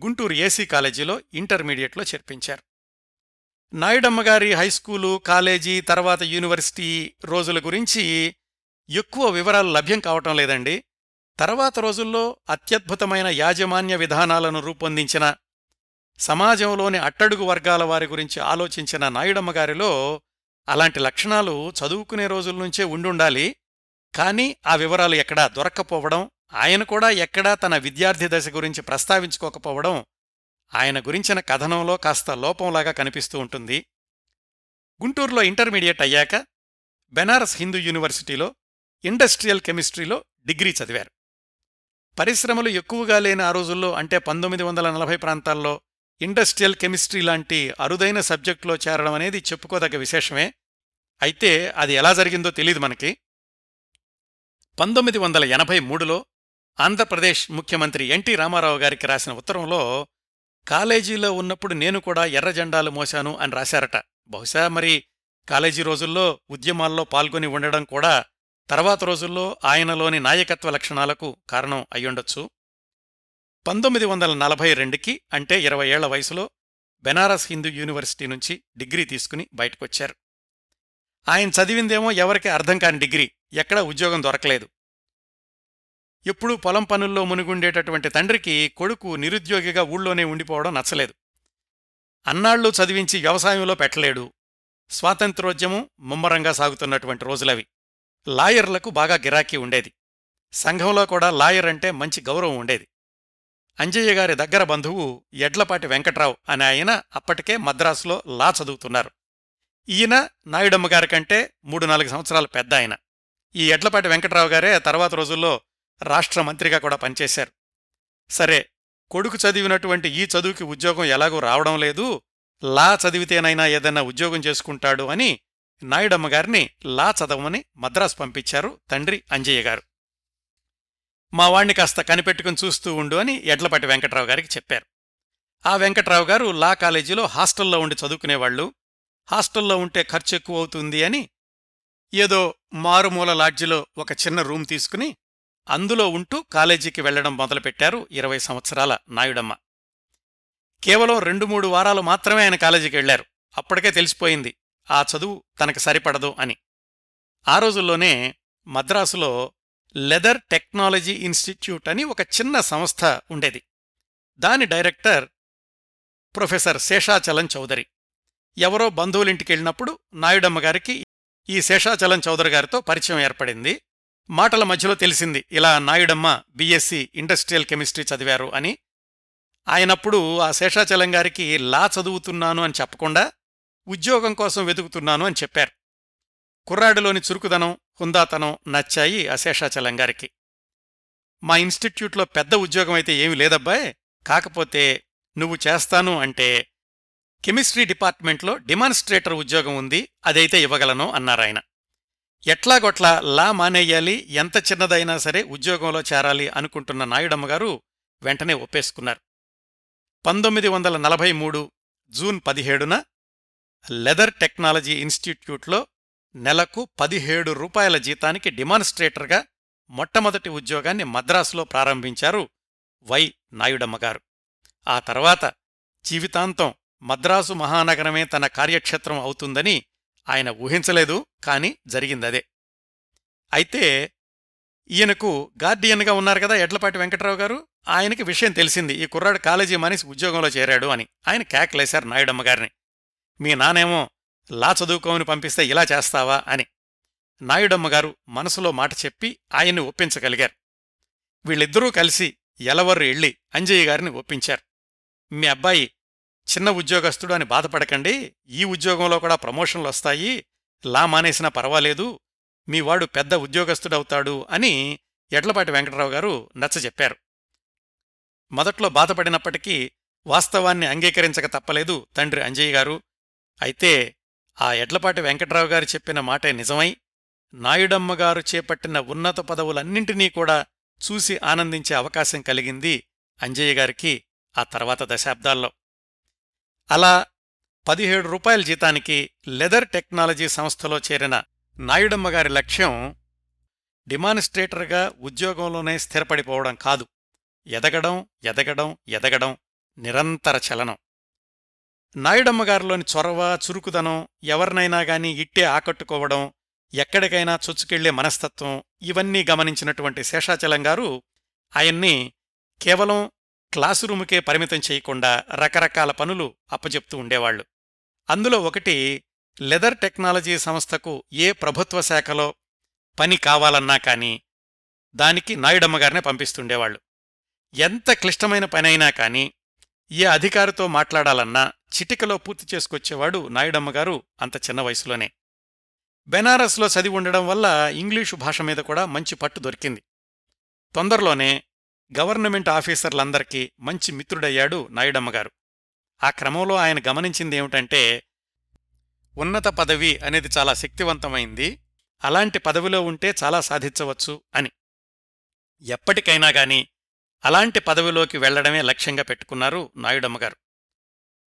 గుంటూరు ఏసీ కాలేజీలో ఇంటర్మీడియట్లో చేర్పించారు. నాయుడమ్మగారి హైస్కూలు కాలేజీ తర్వాత యూనివర్సిటీ రోజుల గురించి ఎక్కువ వివరాలు లభ్యం కావటం లేదండి. తర్వాత రోజుల్లో అత్యద్భుతమైన యాజమాన్య విధానాలను రూపొందించిన సమాజంలోని అట్టడుగు వర్గాల వారి గురించి ఆలోచించిన నాయుడమ్మగారిలో అలాంటి లక్షణాలు చదువుకునే రోజుల నుంచే ఉండుండాలి. కానీ ఆ వివరాలు ఎక్కడా దొరక్కపోవడం ఆయన కూడా ఎక్కడా తన విద్యార్థి దశ గురించి ప్రస్తావించుకోకపోవడం ఆయన గురించిన కథనంలో కాస్త లోపంలాగా కనిపిస్తూ ఉంటుంది. గుంటూరులో ఇంటర్మీడియట్ అయ్యాక బెనారస్ హిందూ యూనివర్సిటీలో ఇండస్ట్రియల్ కెమిస్ట్రీలో డిగ్రీ చదివారు. పరిశ్రమలు ఎక్కువగా లేని ఆ రోజుల్లో అంటే పంతొమ్మిది వందల నలభై ప్రాంతాల్లో ఇండస్ట్రియల్ కెమిస్ట్రీ లాంటి అరుదైన సబ్జెక్టులో చేరడం అనేది చెప్పుకోదగ్గ విశేషమే. అయితే అది ఎలా జరిగిందో తెలియదు మనకి. పంతొమ్మిది వందల ఎనభై మూడులో ఆంధ్రప్రదేశ్ ముఖ్యమంత్రి ఎన్టీ రామారావు గారికి రాసిన ఉత్తరంలో కాలేజీలో ఉన్నప్పుడు నేను కూడా ఎర్ర జెండాలు మోశాను అని రాశారట. బహుశా మరి కాలేజీ రోజుల్లో ఉద్యమాల్లో పాల్గొని ఉండడం కూడా తర్వాత రోజుల్లో ఆయనలోని నాయకత్వ లక్షణాలకు కారణం అయ్యుండొచ్చు. పంతొమ్మిది వందల నలభై రెండుకి అంటే ఇరవై ఏళ్ళ వయసులో బెనారస్ హిందూ యూనివర్సిటీ నుంచి డిగ్రీ తీసుకుని బయటకొచ్చారు. ఆయన చదివిందేమో ఎవరికి అర్థం కాని డిగ్రీ ఎక్కడా ఉద్యోగం దొరకలేదు. ఎప్పుడూ పొలం పనుల్లో మునిగుండేటటువంటి తండ్రికి కొడుకు నిరుద్యోగిగా ఊళ్ళోనే ఉండిపోవడం నచ్చలేదు. అన్నాళ్ళు చదివించి వ్యవసాయంలో పెట్టలేడు. స్వాతంత్రోద్యమం ముమ్మరంగా సాగుతున్నటువంటి రోజులవి. లాయర్లకు బాగా గిరాకీ ఉండేది. సంఘంలో కూడా లాయర్ అంటే మంచి గౌరవం ఉండేది. అంజయ్య గారి దగ్గర బంధువు ఎడ్లపాటి వెంకట్రావు అనే ఆయన అప్పటికే మద్రాసులో లా చదువుతున్నారు. ఈయన నాయుడమ్మ గారి కంటే మూడు నాలుగు సంవత్సరాలు పెద్ద ఆయన. ఈ ఎడ్లపాటి వెంకట్రావు గారే తర్వాత రోజుల్లో రాష్ట్ర మంత్రిగా కూడా పనిచేశారు. సరే కొడుకు చదివినటువంటి ఈ చదువుకి ఉద్యోగం ఎలాగూ రావడం లేదు. లా చదివితేనైనా ఏదైనా ఉద్యోగం చేసుకుంటాడు అని నాయుడమ్మగారిని లా చదవమని మద్రాసు పంపించారు తండ్రి అంజయ్య గారు. మా వాణ్ణి కాస్త కనిపెట్టుకుని చూస్తూ ఉండు అని ఎడ్లపాటి వెంకట్రావు గారికి చెప్పారు. ఆ వెంకట్రావు గారు లా కాలేజీలో హాస్టల్లో ఉండి చదువుకునేవాళ్ళు హాస్టల్లో ఉంటే ఖర్చు ఎక్కువ అవుతుంది అని ఏదో మారుమూల లాడ్జిలో ఒక చిన్న రూమ్ తీసుకుని అందులో ఉంటూ కాలేజీకి వెళ్ళడం మొదలుపెట్టారు ఇరవై సంవత్సరాల నాయుడమ్మ. కేవలం రెండు మూడు వారాలు మాత్రమే ఆయన కాలేజీకి వెళ్ళారు అప్పటికే తెలిసిపోయింది. ఆ చదువు తనకు సరిపడదు అని. ఆ రోజుల్లోనే మద్రాసులో లెదర్ టెక్నాలజీ ఇన్స్టిట్యూట్ అని ఒక చిన్న సంస్థ ఉండేది. దాని డైరెక్టర్ ప్రొఫెసర్ శేషాచలం చౌదరి. ఎవరో బంధువులింటికెళ్ళినప్పుడు నాయుడమ్మ గారికి ఈ శేషాచలం చౌదరి గారితో పరిచయం ఏర్పడింది. మాటల మధ్యలో తెలిసింది ఇలా నాయుడమ్మ బీఎస్సీ ఇండస్ట్రియల్ కెమిస్ట్రీ చదివారు అని. ఆయనప్పుడు ఆ శేషాచలం గారికి లా చదువుతున్నాను అని చెప్పకుండా ఉద్యోగం కోసం వెతుకుతున్నాను అని చెప్పారు. కుర్రాడిలోని చురుకుదనం హుందాతనం నచ్చాయి అశేషాచలం గారికి. మా ఇన్స్టిట్యూట్లో పెద్ద ఉద్యోగం అయితే ఏమీ లేదబ్బాయ్. కాకపోతే నువ్వు చేస్తాను అంటే కెమిస్ట్రీ డిపార్ట్మెంట్లో డిమాన్స్ట్రేటర్ ఉద్యోగం ఉంది అదైతే ఇవ్వగలను అన్నారాయన ఎట్లాగొట్లా లా మానేయాలి ఎంత చిన్నదైనా సరే ఉద్యోగంలో చేరాలి అనుకుంటున్న నాయుడమ్మగారు వెంటనే ఒప్పేసుకున్నారు. పంతొమ్మిది వందల నలభై మూడు జూన్ పదిహేడున లెదర్ టెక్నాలజీ ఇన్స్టిట్యూట్లో నెలకు పదిహేడు రూపాయల జీతానికి డిమాన్స్ట్రేటర్గా మొట్టమొదటి ఉద్యోగాన్ని మద్రాసులో ప్రారంభించారు వై నాయుడమ్మగారు ఆ తర్వాత జీవితాంతం మద్రాసు మహానగరమే తన కార్యక్షేత్రం అవుతుందని ఆయన ఊహించలేదు కాని జరిగిందదే. అయితే ఈయనకు గార్డియన్గా ఉన్నారు కదా ఎడ్లపాటి వెంకట్రావు గారు ఆయనకి విషయం తెలిసింది ఈ కుర్రాడు కాలేజీ మనిషి ఉద్యోగంలో చేరాడు అని. ఆయన కేకలేశారు నాయుడమ్మగారిని మీ నానేమో లా చదువుకోమని పంపిస్తే ఇలా చేస్తావా అని. నాయుడమ్మగారు మనసులో మాట చెప్పి ఆయన్ని ఒప్పించగలిగారు. వీళ్ళిద్దరూ కలిసి ఎలవర్రు ఎళ్ళి అంజయ్య గారిని ఒప్పించారు. మీ అబ్బాయి చిన్న ఉద్యోగస్తుడు అని బాధపడకండి. ఈ ఉద్యోగంలో కూడా ప్రమోషన్లు వస్తాయి. లా మానేసినా పర్వాలేదు. మీవాడు పెద్ద ఉద్యోగస్తుడవుతాడు అని ఎడ్లపాటి వెంకటరావు గారు నచ్చజెప్పారు. మొదట్లో బాధపడినప్పటికీ వాస్తవాన్ని అంగీకరించక తప్పలేదు తండ్రి అంజయ్య గారు. అయితే ఆ ఎడ్లపాటి వెంకట్రావు గారు చెప్పిన మాటే నిజమై నాయుడమ్మగారు చేపట్టిన ఉన్నత పదవులన్నింటినీ కూడా చూసి ఆనందించే అవకాశం కలిగింది అంజయ్య గారికి ఆ తర్వాత దశాబ్దాల్లో. అలా పదిహేడు రూపాయల జీతానికి లెదర్ టెక్నాలజీ సంస్థలో చేరిన నాయుడమ్మ గారి లక్ష్యం డిమానిస్ట్రేటర్గా ఉద్యోగంలోనే స్థిరపడిపోవడం కాదు. ఎదగడం ఎదగడం ఎదగడం నిరంతర చలనం. నాయుడమ్మగారిలోని చొరవ చురుకుదనం ఎవరినైనా గాని ఇట్టే ఆకట్టుకోవడం ఎక్కడికైనా చొచ్చుకెళ్ళే మనస్తత్వం ఇవన్నీ గమనించినటువంటి శేషాచలం గారు ఆయన్ని కేవలం క్లాసు రూముకే పరిమితం చేయకుండా రకరకాల పనులు అప్పజెప్తూ ఉండేవాళ్ళు అందులో ఒకటి లెదర్ టెక్నాలజీ సంస్థకు ఏ ప్రభుత్వ శాఖలో పని కావాలన్నా కాని దానికి నాయుడమ్మగారినే పంపిస్తుండేవాళ్ళు ఎంత క్లిష్టమైన పనైనా కాని ఏ అధికారితో మాట్లాడాలన్నా చిటికలో పూర్తి చేసుకొచ్చేవాడు నాయుడమ్మగారు అంత చిన్న వయసులోనే. బెనారస్లో చదివి ఉండడం వల్ల ఇంగ్లీషు భాష మీద కూడా మంచి పట్టు దొరికింది. తొందరలోనే గవర్నమెంట్ ఆఫీసర్లందరికీ మంచి మిత్రుడయ్యాడు నాయుడమ్మగారు. ఆ క్రమంలో ఆయన గమనించిందేమిటంటే ఉన్నత పదవి అనేది చాలా శక్తివంతమైంది. అలాంటి పదవిలో ఉంటే చాలా సాధించవచ్చు అని. ఎప్పటికైనా గాని అలాంటి పదవిలోకి వెళ్ళడమే లక్ష్యంగా పెట్టుకున్నారు నాయుడమ్మగారు.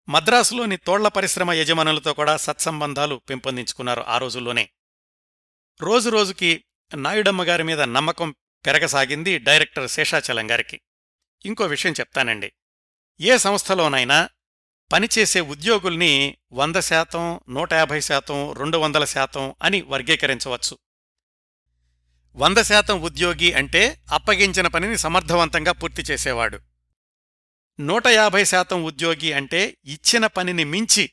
మద్రాసులోని తోళ్ళ పరిశ్రమ యజమానులతో కూడా సత్సంబంధాలు పెంపొందించుకున్నారు ఆ రోజుల్లోనే. రోజురోజుకి నాయుడమ్మగారి మీద నమ్మకం పెరగసాగింది డైరెక్టర్ శేషాచలం గారికి. ఇంకో విషయం చెప్తానండి. ఏ సంస్థలోనైనా పనిచేసే ఉద్యోగుల్ని వంద శాతం నూట యాభై శాతం రెండు వందల శాతం అని వర్గీకరించవచ్చు. వంద శాతం ఉద్యోగి అంటే అప్పగించిన పనిని సమర్థవంతంగా పూర్తి చేసేవాడు. నూట యాభై శాతం ఉద్యోగి అంటే ఇచ్చిన పనిని మించి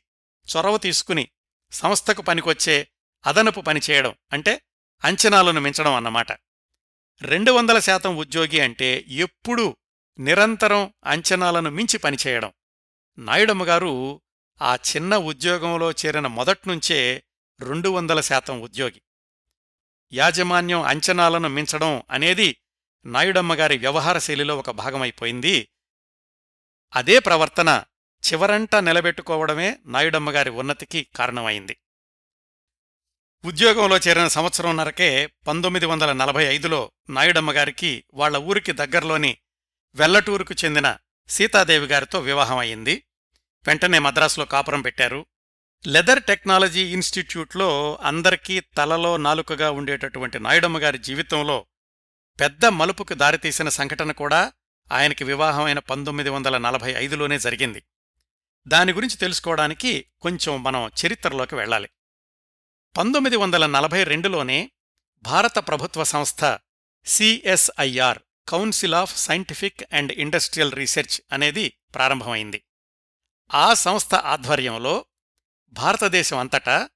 చొరవ తీసుకుని సంస్థకు పనికొచ్చే అదనపు పనిచేయడం అంటే అంచనాలను మించడం అన్నమాట. రెండు వందల శాతం ఉద్యోగి అంటే ఎప్పుడూ నిరంతరం అంచనాలను మించి పనిచేయడం నాయుడమ్మగారు ఆ చిన్న ఉద్యోగంలో చేరిన మొదట్నుంచే రెండు వందల శాతం ఉద్యోగి. యాజమాన్యం అంచనాలను మించడం అనేది నాయుడమ్మగారి వ్యవహార శైలిలో ఒక భాగమైపోయింది. అదే ప్రవర్తన చివరంట నిలబెట్టుకోవడమే నాయుడమ్మగారి ఉన్నతికి కారణమైంది. ఉద్యోగంలో చేరిన సంవత్సరంన్నరకే పంతొమ్మిది వందల నలభై ఐదులో నాయుడమ్మగారికి వాళ్ళ ఊరికి దగ్గర్లోని వెల్లటూరుకు చెందిన సీతాదేవి గారితో వివాహం అయింది వెంటనే మద్రాసులో కాపురం పెట్టారు. లెదర్ టెక్నాలజీ ఇన్స్టిట్యూట్లో అందరికీ తలలో నాలుకగా ఉండేటటువంటి నాయుడమ్మగారి జీవితంలో పెద్ద మలుపుకు దారితీసిన సంఘటన కూడా ఆయనకి వివాహమైన పంతొమ్మిది వందల నలభై ఐదులోనే జరిగింది. దాని గురించి తెలుసుకోవడానికి కొంచెం మనం చరిత్రలోకి వెళ్ళాలి. పంతొమ్మిది వందల నలభై రెండులోనే భారత ప్రభుత్వ సంస్థ CSIR council of scientific and industrial research అనేది ప్రారంభమైంది. ఆ సంస్థ ఆధ్వర్యంలో భారతదేశం అంతటా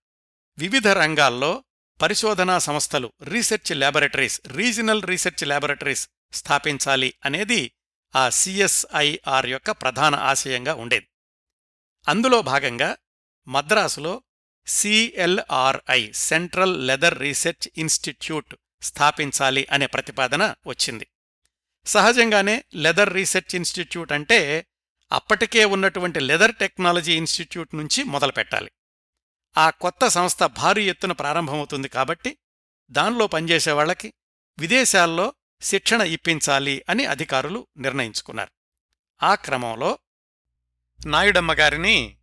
వివిధ రంగాల్లో పరిశోధనా సంస్థలు research laboratories regional research laboratories స్థాపించాలి అనేది ఆ సిఎస్ఐఆర్ యొక్క ప్రధాన ఆశయంగా ఉండేది. అందులో భాగంగా మద్రాసులో CLRI central leather research institute స్థాపించాలి అనే ప్రతిపాదన వచ్చింది. సహజంగానే లెదర్ రీసెర్చ్ ఇన్స్టిట్యూట్ అంటే అప్పటికే ఉన్నటువంటి లెదర్ టెక్నాలజీ ఇన్స్టిట్యూట్ నుంచి మొదలుపెట్టాలి. ఆ కొత్త సంస్థ భారీ ఎత్తున ప్రారంభమవుతుంది కాబట్టి దానిలో పనిచేసేవాళ్ళకి విదేశాల్లో శిక్షణ ఇప్పించాలి అని అధికారులు నిర్ణయించుకున్నారు. ఆ క్రమంలో నాయుడమ్మ గారిని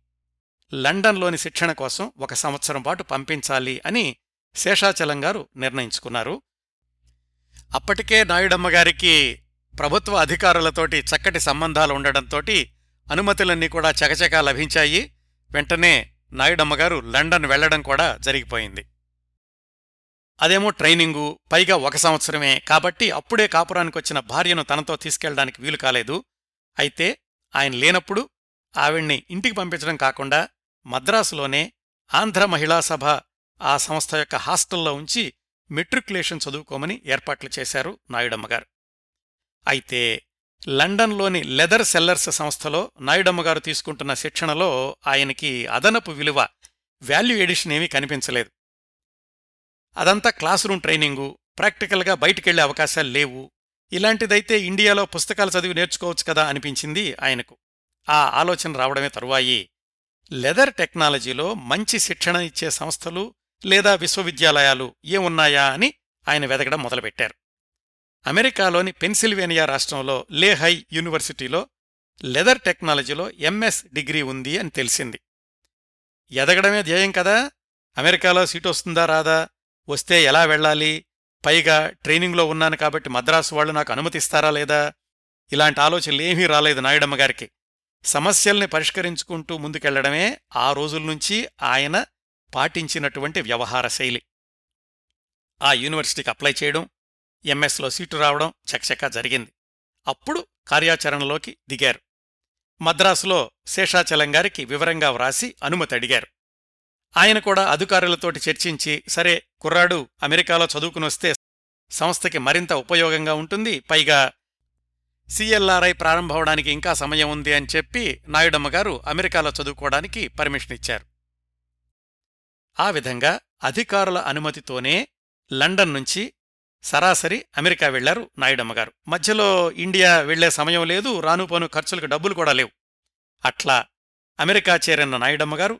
లండన్లోని శిక్షణ కోసం ఒక సంవత్సరం పాటు పంపించాలి అని శేషాచలం గారు నిర్ణయించుకున్నారు. అప్పటికే నాయుడమ్మ గారికి ప్రభుత్వ అధికారులతోటి చక్కటి సంబంధాలు ఉండడంతోటి అనుమతులన్నీ కూడా చకచకా లభించాయి. వెంటనే నాయుడమ్మగారు లండన్ వెళ్ళడం కూడా జరిగిపోయింది. అదేమో ట్రైనింగు పైగా ఒక సంవత్సరమే. కాబట్టి అప్పుడే కాపురానికొచ్చిన భార్యను తనతో తీసుకెళ్ళడానికి వీలు కాలేదు. అయితే ఆయన లేనప్పుడు ఆవిణ్ణి ఇంటికి పంపించడం కాకుండా మద్రాసులోనే ఆంధ్ర మహిళా సభ ఆ సంస్థ యొక్క హాస్టల్లో ఉంచి మెట్రికులేషన్ చదువుకోమని ఏర్పాట్లు చేశారు నాయుడమ్మగారు. అయితే లండన్లోని లెదర్ సెల్లర్స్ సంస్థలో నాయుడమ్మగారు తీసుకుంటున్న శిక్షణలో ఆయనకి అదనపు విలువ వాల్యూ ఎడిషన్ ఏమీ కనిపించలేదు. అదంతా క్లాస్ రూమ్ ట్రైనింగు ప్రాక్టికల్గా బయటికెళ్ళే అవకాశాలు లేవు. ఇలాంటిదైతే ఇండియాలో పుస్తకాలు చదివి నేర్చుకోవచ్చు కదా అనిపించింది ఆయనకు. ఆ ఆలోచన రావడమే తరువాయి. లెదర్ టెక్నాలజీలో మంచి శిక్షణ ఇచ్చే సంస్థలు లేదా విశ్వవిద్యాలయాలు ఏమున్నాయా అని ఆయన వెదగడం మొదలుపెట్టారు. అమెరికాలోని పెన్సిల్వేనియా రాష్ట్రంలో లేహై యూనివర్సిటీలో లెదర్ టెక్నాలజీలో ఎంఎస్ డిగ్రీ ఉంది అని తెలిసింది. ఎదగడమే ధ్యేయం కదా? అమెరికాలో సీటు వస్తుందా రాదా? వస్తే ఎలా వెళ్ళాలి? పైగా ట్రైనింగ్లో ఉన్నాను కాబట్టి మద్రాసు వాళ్ళు నాకు అనుమతిస్తారా లేదా? ఇలాంటి ఆలోచనలు ఏమీ రాలేదు నాయుడమ్మ గారికి. సమస్యల్ని పరిష్కరించుకుంటూ ముందుకెళ్ళడమే ఆ రోజుల నుంచి ఆయన పాటించినటువంటి వ్యవహార శైలి. ఆ యూనివర్సిటీకి అప్లై చేయడం ఎంఎస్లో సీటు రావడం చకచకా జరిగింది. అప్పుడు కార్యాచరణలోకి దిగారు. మద్రాసులో శేషాచలం గారికి వివరంగా వ్రాసి అనుమతి అడిగారు. ఆయన కూడా అధికారులతోటి చర్చించి సరే కుర్రాడు అమెరికాలో చదువుకునొస్తే సంస్థకి మరింత ఉపయోగంగా ఉంటుంది పైగా సిఎల్ఆర్ఐ ప్రారంభవడానికి ఇంకా సమయం ఉంది అని చెప్పి నాయుడమ్మ గారు అమెరికాలో చదువుకోవడానికి పర్మిషన్ ఇచ్చారు. ఆ విధంగా అధికారుల అనుమతితోనే లండన్ నుంచి సరాసరి అమెరికా వెళ్ళారు నాయుడమ్మగారు మధ్యలో ఇండియా వెళ్ళే సమయం లేదు రానుపోను ఖర్చులకు డబ్బులు కూడా లేవు. అట్లా అమెరికా చేరిన నాయుడమ్మగారు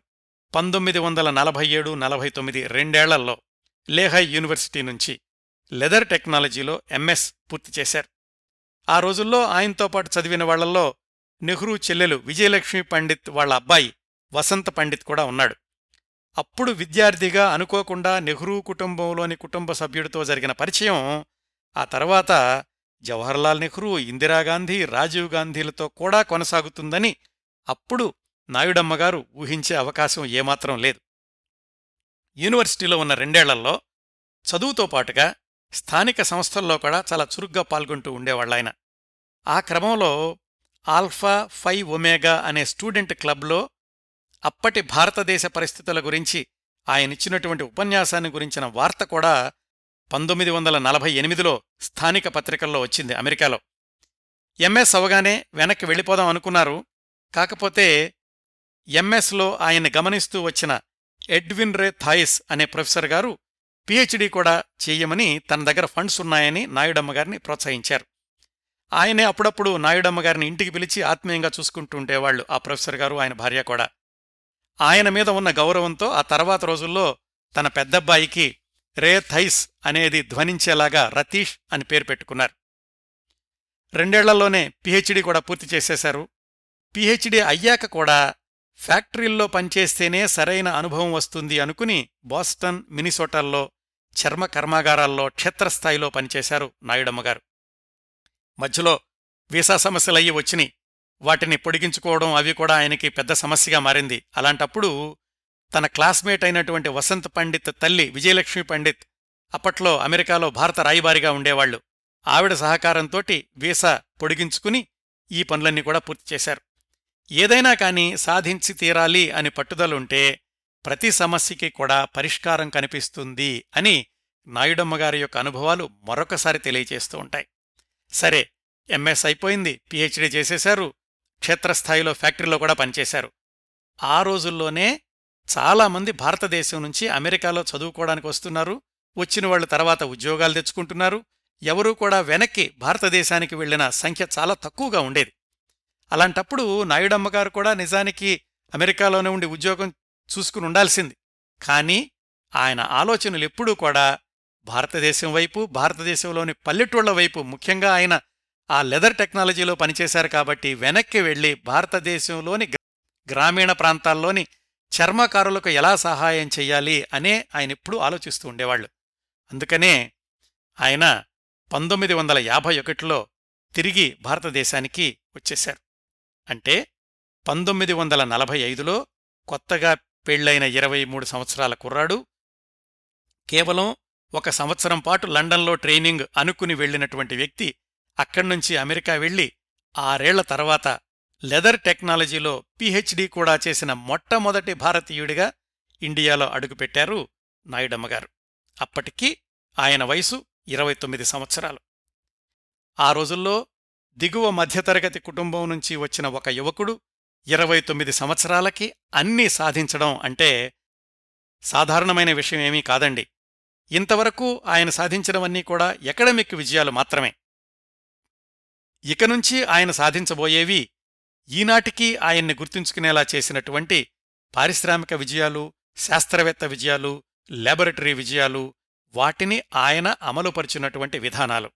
పంతొమ్మిది వందల నలభై ఏడు నలభై తొమ్మిది రెండేళ్ళలో లేహై యూనివర్సిటీ నుంచి లెదర్ టెక్నాలజీలో ఎంఎస్ పూర్తి చేశారు. ఆ రోజుల్లో ఆయనతో పాటు చదివిన వాళ్ళల్లో నెహ్రూ చెల్లెలు విజయలక్ష్మి పండిత్ వాళ్ళ అబ్బాయి వసంత పండిత్ కూడా ఉన్నాడు. అప్పుడు విద్యార్థిగా అనుకోకుండా నెహ్రూ కుటుంబంలోని కుటుంబ సభ్యుడితో జరిగిన పరిచయం ఆ తర్వాత జవహర్లాల్ నెహ్రూ ఇందిరాగాంధీ రాజీవ్ గాంధీలతో కూడా కొనసాగుతుందని అప్పుడు నాయుడమ్మగారు ఊహించే అవకాశం ఏమాత్రం లేదు. యూనివర్సిటీలో ఉన్న రెండేళ్ళలో చదువుతో పాటుగా స్థానిక సంస్థల్లో కూడా చాలా చురుగ్గా పాల్గొంటూ ఉండేవాళ్ళాయన ఆ క్రమంలో ఆల్ఫా ఫై ఒమేగా అనే స్టూడెంట్ క్లబ్లో అప్పటి భారతదేశ పరిస్థితుల గురించి ఆయనిచ్చినటువంటి ఉపన్యాసాన్ని గురించిన వార్త కూడా పంతొమ్మిది వందల నలభై ఎనిమిదిలో స్థానిక పత్రికల్లో వచ్చింది అమెరికాలో. ఎంఎస్ అవగానే వెనక్కి వెళ్ళిపోదాం అనుకున్నారు. కాకపోతే ఎంఎస్లో ఆయన్ని గమనిస్తూ వచ్చిన ఎడ్విన్ రే థాయిస్ అనే ప్రొఫెసర్ గారు పిహెచ్డీ కూడా చేయమని తన దగ్గర ఫండ్స్ ఉన్నాయని నాయుడమ్మ గారిని ప్రోత్సహించారు. ఆయనే అప్పుడప్పుడు నాయుడమ్మ గారిని ఇంటికి పిలిచి ఆత్మీయంగా చూసుకుంటూ ఉండేవాళ్ళు ఆ ప్రొఫెసర్ గారు ఆయన భార్య కూడా. ఆయన మీద ఉన్న గౌరవంతో ఆ తర్వాత రోజుల్లో తన పెద్దబ్బాయికి రే థైస్ అనేది ధ్వనించేలాగా రతీష్ అని పేరు పెట్టుకున్నారు. రెండేళ్ళలోనే పిహెచ్డీ కూడా పూర్తి చేసేశారు. పిహెచ్డీ అయ్యాక కూడా ఫ్యాక్టరీల్లో పనిచేస్తేనే సరైన అనుభవం వస్తుంది అనుకుని బాస్టన్ మినిసోటల్లో చర్మ కర్మాగారాల్లో క్షేత్రస్థాయిలో పనిచేశారు నాయుడమ్మగారు మధ్యలో వీసా సమస్యలయ్యి వచ్చినాయి. వాటిని పొడిగించుకోవడం అవి కూడా ఆయనకి పెద్ద సమస్యగా మారింది. అలాంటప్పుడు తన క్లాస్మేట్ అయినటువంటి వసంత్ పండిత్ తల్లి విజయలక్ష్మి పండిత్ అప్పట్లో అమెరికాలో భారత రాయబారిగా ఉండేవాళ్ళు ఆవిడ సహకారంతోటి వీసా పొడిగించుకుని ఈ పనులన్నీ కూడా పూర్తి చేశారు. ఏదైనా కాని సాధించి తీరాలి అని పట్టుదలుంటే ప్రతి సమస్యకి కూడా పరిష్కారం కనిపిస్తుంది అని నాయుడమ్మగారి యొక్క అనుభవాలు మరొకసారి తెలియచేస్తూ ఉంటాయి. సరే ఎంఎస్ అయిపోయింది పిహెచ్డీ చేసేశారు క్షేత్రస్థాయిలో ఫ్యాక్టరీలో కూడా పనిచేశారు. ఆ రోజుల్లోనే చాలామంది భారతదేశం నుంచి అమెరికాలో చదువుకోవడానికి వస్తున్నారు. వచ్చిన వాళ్ళు తర్వాత ఉద్యోగాలు తెచ్చుకుంటున్నారు. ఎవరూ కూడా వెనక్కి భారతదేశానికి వెళ్ళిన సంఖ్య చాలా తక్కువగా ఉండేది. అలాంటప్పుడు నాయుడమ్మగారు కూడా నిజానికి అమెరికాలోనే ఉండి ఉద్యోగం చూసుకుని ఉండాల్సింది. కానీ ఆయన ఆలోచనలు ఎప్పుడూ కూడా భారతదేశం వైపు భారతదేశంలోని పల్లెటూళ్ళ వైపు ముఖ్యంగా ఆయన ఆ లెదర్ టెక్నాలజీలో పనిచేశారు కాబట్టి వెనక్కి వెళ్ళి భారతదేశంలోని గ్రామీణ ప్రాంతాల్లోని చర్మకారులకు ఎలా సహాయం చెయ్యాలి అనే ఆయన ఎప్పుడూ ఆలోచిస్తూ ఉండేవాళ్ళు అందుకనే ఆయన పంతొమ్మిది వందల యాభై ఒకటిలో తిరిగి భారతదేశానికి వచ్చేశారు. అంటే పంతొమ్మిది వందల నలభై ఐదులో కొత్తగా పెళ్ళైన ఇరవై మూడు సంవత్సరాల కుర్రాడు కేవలం ఒక సంవత్సరం పాటు లండన్లో ట్రైనింగ్ అనుకుని వెళ్ళినటువంటి వ్యక్తి అక్కడ్నుంచి అమెరికా వెళ్ళి ఆరేళ్ళ తర్వాత లెదర్ టెక్నాలజీలో పీహెచ్డీ కూడా చేసిన మొట్టమొదటి భారతీయుడిగా ఇండియాలో అడుగుపెట్టారు నాయుడమ్మగారు అప్పటికీ ఆయన వయసు ఇరవై తొమ్మిది సంవత్సరాలు. ఆ రోజుల్లో దిగువ మధ్యతరగతి కుటుంబం నుంచి వచ్చిన ఒక యువకుడు ఇరవై తొమ్మిది సంవత్సరాలకి అన్నీ సాధించడం అంటే సాధారణమైన విషయమేమీ కాదండి. ఇంతవరకు ఆయన సాధించినవన్నీ కూడా ఎకడమిక్ విజయాలు మాత్రమే. ఇక నుంచి ఆయన సాధించబోయేవి ఈనాటికి ఆయన్ని గుర్తుంచుకునేలా చేసినటువంటి పారిశ్రామిక విజయాలు శాస్త్రవేత్త విజయాలు లాబొరేటరీ విజయాలు వాటిని ఆయన అమలుపరిచినటువంటి విధానాలు.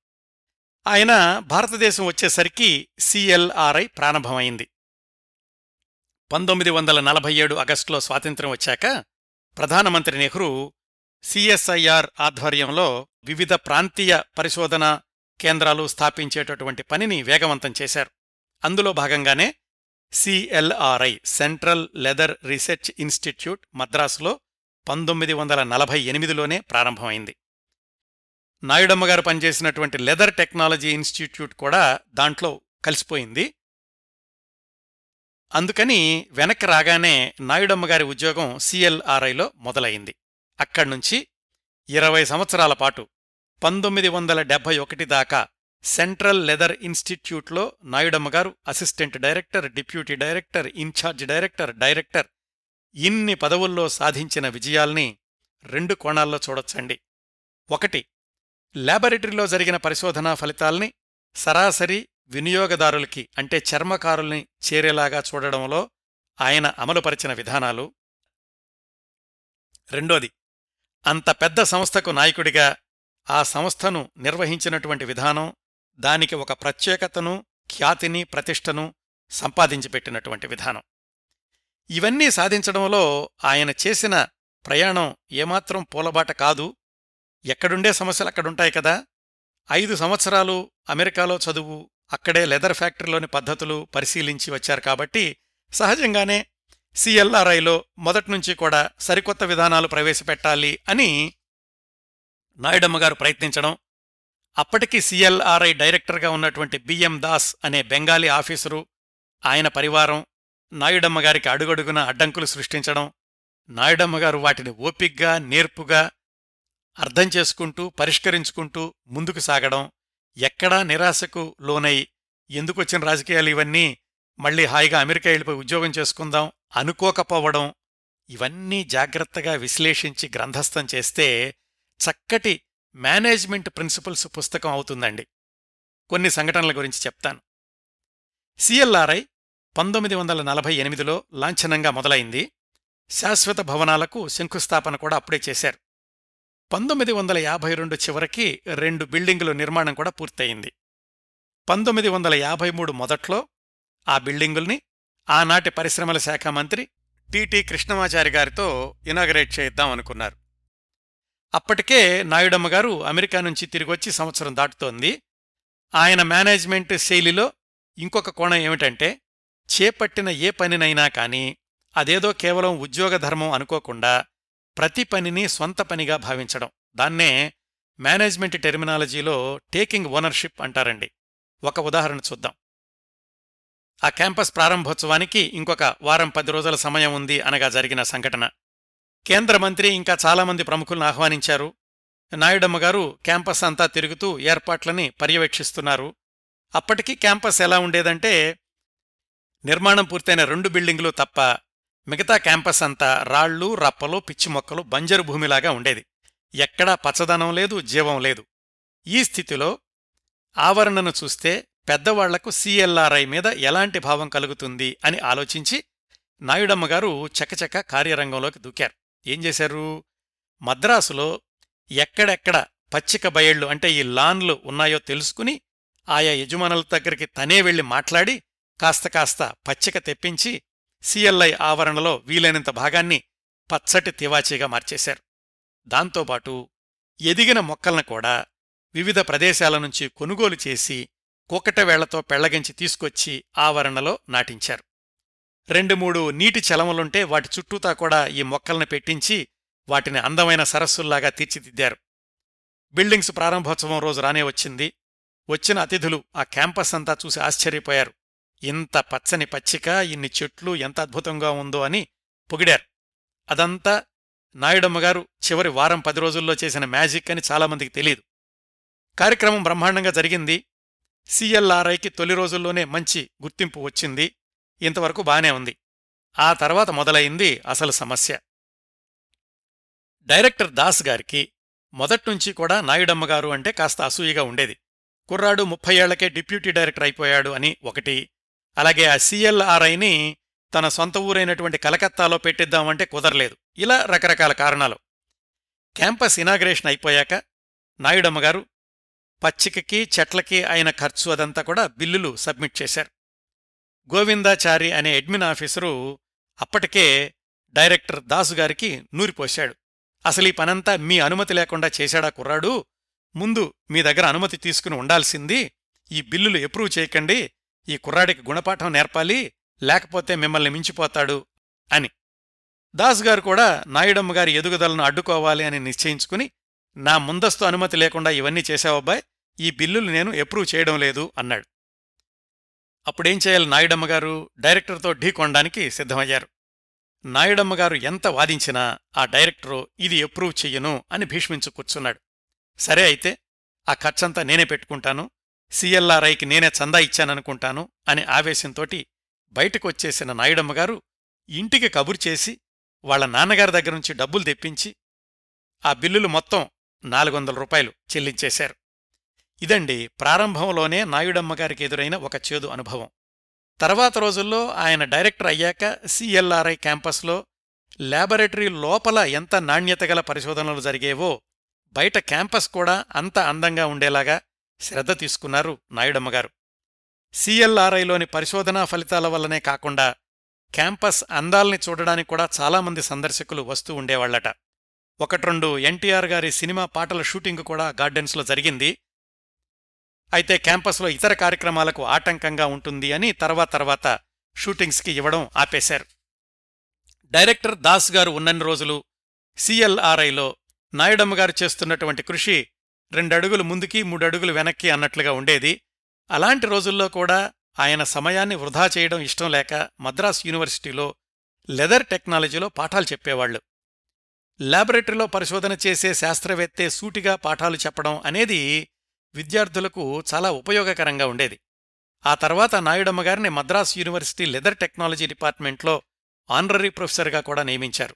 ఆయన భారతదేశం వచ్చేసరికి సిఎల్ఆర్ఐ ప్రారంభమైంది. పంతొమ్మిది వందల నలభై ఏడు ఆగస్టులో స్వాతంత్ర్యం వచ్చాక ప్రధానమంత్రి నెహ్రూ సిఎస్ఐఆర్ ఆధ్వర్యంలో వివిధ ప్రాంతీయ పరిశోధన కేంద్రాలు స్థాపించేటటువంటి పనిని వేగవంతం చేశారు. అందులో భాగంగానే CLRI central leather research institute మద్రాసులో పంతొమ్మిది వందల నలభై ఎనిమిదిలోనే ప్రారంభమైంది. నాయుడమ్మ గారు పనిచేసినటువంటి లెదర్ టెక్నాలజీ ఇన్స్టిట్యూట్ కూడా దాంట్లో కలిసిపోయింది. అందుకని వెనక్కి రాగానే నాయుడమ్మ గారి ఉద్యోగం సిఎల్ఆర్ఐలో మొదలైంది. అక్కడ్నుంచి ఇరవై సంవత్సరాల పాటు పంతొమ్మిది వందల డెబ్బై ఒకటి దాకా సెంట్రల్ లెదర్ ఇన్స్టిట్యూట్లో Nayudamma garu assistant director deputy director incharge director director ఇన్ని పదవుల్లో సాధించిన విజయాల్ని రెండు కోణాల్లో చూడొచ్చండి. ఒకటి ల్యాబొరేటరీలో జరిగిన పరిశోధనా ఫలితాల్ని సరాసరి వినియోగదారులకి అంటే చర్మకారుల్ని చేరేలాగా చూడడంలో ఆయన అమలుపరిచిన విధానాలు. రెండోది అంత పెద్ద సంస్థకు నాయకుడిగా ఆ సంస్థను నిర్వహించినటువంటి విధానం దానికి ఒక ప్రత్యేకతను ఖ్యాతిని ప్రతిష్టను సంపాదించి పెట్టినటువంటి విధానం. ఇవన్నీ సాధించడంలో ఆయన చేసిన ప్రయాణం ఏమాత్రం పూలబాట కాదు. ఎక్కడుండే సమస్యలు అక్కడుంటాయి కదా. ఐదు సంవత్సరాలు అమెరికాలో చదువు అక్కడే లెదర్ ఫ్యాక్టరీలోని పద్ధతులు పరిశీలించి వచ్చారు కాబట్టి సహజంగానే సిఎల్ఆర్ఐలో మొదట్నుంచి కూడా సరికొత్త విధానాలు ప్రవేశపెట్టాలి అని నాయుడమ్మ గారు ప్రయత్నించడం అప్పటికి సిఎల్ఆర్ఐ డైరెక్టర్గా ఉన్నటువంటి బిఎం దాస్ అనే బెంగాలీ ఆఫీసరు ఆయన పరివారం నాయుడమ్మ గారికి అడుగడుగున అడ్డంకులు సృష్టించడం నాయుడమ్మ గారు వాటిని ఓపిగ్గా నేర్పుగా అర్థం చేసుకుంటూ పరిష్కరించుకుంటూ ముందుకు సాగడం ఎక్కడా నిరాశకు లోనై ఎందుకొచ్చిన రాజకీయాలు ఇవన్నీ మళ్ళీ హాయిగా అమెరికా వెళ్ళిపోయి ఉద్యోగం చేసుకుందాం అనుకోకపోవడం ఇవన్నీ జాగ్రత్తగా విశ్లేషించి గ్రంథస్థం చేస్తే చక్కటి మేనేజ్మెంట్ ప్రిన్సిపల్స్ పుస్తకం అవుతుందండి. కొన్ని సంఘటనల గురించి చెప్తాను. సిఎల్ఆర్ఐ పంతొమ్మిది వందల నలభై ఎనిమిదిలో లాంఛనంగా మొదలైంది. శాశ్వత భవనాలకు శంకుస్థాపన కూడా అప్పుడే చేశారు. పంతొమ్మిది వందల యాభై రెండు చివరికి రెండు బిల్డింగులు నిర్మాణం కూడా పూర్తయింది. పంతొమ్మిది వందల యాభై మూడు మొదట్లో ఆ బిల్డింగుల్ని ఆనాటి పరిశ్రమల శాఖ మంత్రి టిటి కృష్ణమాచారి గారితో ఇనాగరేట్ చేద్దాం అనుకున్నారు. అప్పటికే నాయుడమ్మ గారు అమెరికా నుంచి తిరిగొచ్చి సంవత్సరం దాటుతోంది. ఆయన మేనేజ్మెంట్ శైలిలో ఇంకొక కోణం ఏమిటంటే చేపట్టిన ఏ పనినైనా కానీ అదేదో కేవలం ఉద్యోగ ధర్మం అనుకోకుండా ప్రతి పనిని స్వంత పనిగా భావించడం. దాన్నే మేనేజ్మెంట్ టెర్మినాలజీలో టేకింగ్ ఓనర్షిప్ అంటారండి. ఒక ఉదాహరణ చూద్దాం. ఆ క్యాంపస్ ప్రారంభోత్సవానికి ఇంకొక వారం పది రోజుల సమయం ఉంది అనగా జరిగిన సంఘటన. కేంద్ర మంత్రి ఇంకా చాలామంది ప్రముఖులను ఆహ్వానించారు. నాయుడమ్మ గారు క్యాంపస్ అంతా తిరుగుతూ ఏర్పాట్లని పర్యవేక్షిస్తున్నారు. అప్పటికి క్యాంపస్ ఎలా ఉండేదంటే నిర్మాణం పూర్తయిన రెండు బిల్డింగులు తప్ప మిగతా క్యాంపస్ అంతా రాళ్ళు రప్పలు పిచ్చి మొక్కలు బంజరు భూమిలాగా ఉండేది. ఎక్కడా పచ్చదనం లేదు జీవం లేదు. ఈ స్థితిలో ఆవరణను చూస్తే పెద్దవాళ్ళకు సిఎల్ఆర్ఐ మీద ఎలాంటి భావం కలుగుతుంది అని ఆలోచించి నాయుడమ్మగారు చకచక కార్యరంగంలోకి దూకారు. ఏం చేశారు? మద్రాసులో ఎక్కడెక్కడ పచ్చిక బయళ్ళు అంటే ఈ లాన్లు ఉన్నాయో తెలుసుకుని ఆయా యజమానుల దగ్గరికి తనే వెళ్ళి మాట్లాడి కాస్త కాస్త పచ్చిక తెప్పించి సిఎల్ఐ ఆవరణలో వీలైనంత భాగాన్ని పచ్చటి తివాచీగా మార్చేశారు. దాంతోపాటు ఎదిగిన మొక్కలను కూడా వివిధ ప్రదేశాల నుంచి కొనుగోలు చేసి కుక్కటవేళ్ళతో పెళ్ళగించి తీసుకొచ్చి ఆవరణలో నాటించారు. రెండు మూడు నీటి చలములుంటే వాటి చుట్టూతా కూడా ఈ మొక్కల్ని పెట్టించి వాటిని అందమైన సరస్సుల్లాగా తీర్చిదిద్దారు. బిల్డింగ్స్ ప్రారంభోత్సవం రోజు రానే వచ్చింది. వచ్చిన అతిథులు ఆ క్యాంపస్ అంతా చూసి ఆశ్చర్యపోయారు. ఇంత పచ్చని పచ్చిక ఇన్ని చెట్లు ఎంత అద్భుతంగా ఉందో అని పొగిడారు. అదంతా నాయుడమ్మగారు చివరి వారం పది రోజుల్లో చేసిన మ్యాజిక్ అని చాలామందికి తెలియదు కార్యక్రమం బ్రహ్మాండంగా జరిగింది. సిఎల్ఆర్ఐకి తొలి రోజుల్లోనే మంచి గుర్తింపు వచ్చింది. ఇంతవరకు బానే ఉంది. ఆ తర్వాత మొదలైంది అసలు సమస్య. డైరెక్టర్ దాస్ గారికి మొదట్నుంచి కూడా నాయుడమ్మగారు అంటే కాస్త అసూయగా ఉండేది. కుర్రాడు ముప్పై ఏళ్ళకే డిప్యూటీ డైరెక్టర్ అయిపోయాడు అని ఒకటి అలాగే ఆ సిఎల్ఆర్ఐని తన సొంత ఊరైనటువంటి కలకత్తాలో పెట్టిద్దామంటే కుదరలేదు. ఇలా రకరకాల కారణాలు. క్యాంపస్ ఇనాగ్రేషన్ అయిపోయాక నాయుడమ్మగారు పచ్చికకి చెట్లకి అయిన ఖర్చు అదంతా కూడా బిల్లులు సబ్మిట్ చేశారు. గోవిందాచారి అనే అడ్మిన్ ఆఫీసరు అప్పటికే డైరెక్టర్ దాసు గారికి నూరిపోశాడు అసలు ఈ పనంతా మీ అనుమతి లేకుండా చేశాడా కుర్రాడు? ముందు మీ దగ్గర అనుమతి తీసుకుని ఉండాల్సింది ఈ బిల్లులు ఎప్రూవ్ చేయకండి ఈ కుర్రాడికి గుణపాఠం నేర్పాలి లేకపోతే మిమ్మల్ని మించిపోతాడు అని. దాసుగారు కూడా నాయుడమ్మ గారి ఎదుగుదలను అడ్డుకోవాలి అని నిశ్చయించుకుని నా ముందస్తు అనుమతి లేకుండా ఇవన్నీ చేశావబ్బాయ్ ఈ బిల్లులు నేను ఎప్రూవ్ చేయడం లేదు అన్నాడు. అప్పుడేం చేయాలి? నాయుడమ్మ గారు డైరెక్టర్తో ఢీకొనడానికి సిద్ధమయ్యారు. నాయుడమ్మ గారు ఎంత వాదించినా ఆ డైరెక్టరు ఇది ఎప్రూవ్ చెయ్యను అని భీష్మించు కూర్చున్నాడు. సరే అయితే ఆ ఖర్చంతా నేనే పెట్టుకుంటాను సిఎల్ఆర్ఐకి నేనే చందా ఇచ్చాననుకుంటాను అని ఆవేశంతోటి బయటకొచ్చేసిన నాయుడమ్మగారు ఇంటికి కబురు చేసి వాళ్ళ నాన్నగారి దగ్గర నుంచి డబ్బులు తెప్పించి ఆ బిల్లులు మొత్తం నాలుగు వందల రూపాయలు చెల్లించేశారు. ఇదండి ప్రారంభంలోనే నాయుడమ్మగారికి ఎదురైన ఒక చేదు అనుభవం. తర్వాత రోజుల్లో ఆయన డైరెక్టర్ అయ్యాక సిఎల్ఆర్ఐ క్యాంపస్లో ల్యాబొరేటరీ లోపల ఎంత నాణ్యతగల పరిశోధనలు జరిగేవో బయట క్యాంపస్ కూడా అంత అందంగా ఉండేలాగా శ్రద్ధ తీసుకున్నారు నాయుడమ్మగారు సిఎల్ఆర్ఐలోని పరిశోధనా ఫలితాల వల్లనే కాకుండా క్యాంపస్ అందాల్ని చూడడానికి కూడా చాలామంది సందర్శకులు వస్తూ ఉండేవాళ్ళట ఒకట్రెండు ఎన్టీఆర్ గారి సినిమా పాటల షూటింగ్ కూడా గార్డెన్స్లో జరిగింది. అయితే క్యాంపస్లో ఇతర కార్యక్రమాలకు ఆటంకంగా ఉంటుంది అని తర్వాత తర్వాత షూటింగ్స్కి ఇవ్వడం ఆపేశారు. డైరెక్టర్ దాస్ గారు ఉన్నన్ని రోజులు సిఎల్ఆర్ఐలో నాయుడమ్మ గారు చేస్తున్నటువంటి కృషి రెండడుగులు ముందుకి మూడడుగులు వెనక్కి అన్నట్లుగా ఉండేది. అలాంటి రోజుల్లో కూడా ఆయన సమయాన్ని వృధా చేయడం ఇష్టం లేక మద్రాస్ యూనివర్సిటీలో లెదర్ టెక్నాలజీలో పాఠాలు చెప్పేవాళ్ళు లాబొరేటరీలో పరిశోధన చేసే శాస్త్రవేత్తే సూటిగా పాఠాలు చెప్పడం అనేది విద్యార్థులకు చాలా ఉపయోగకరంగా ఉండేది. ఆ తర్వాత నాయుడమ్మ గారిని మద్రాస్ యూనివర్సిటీ లెదర్ టెక్నాలజీ డిపార్ట్మెంట్లో ఆనరరీ ప్రొఫెసర్గా కూడా నియమించారు.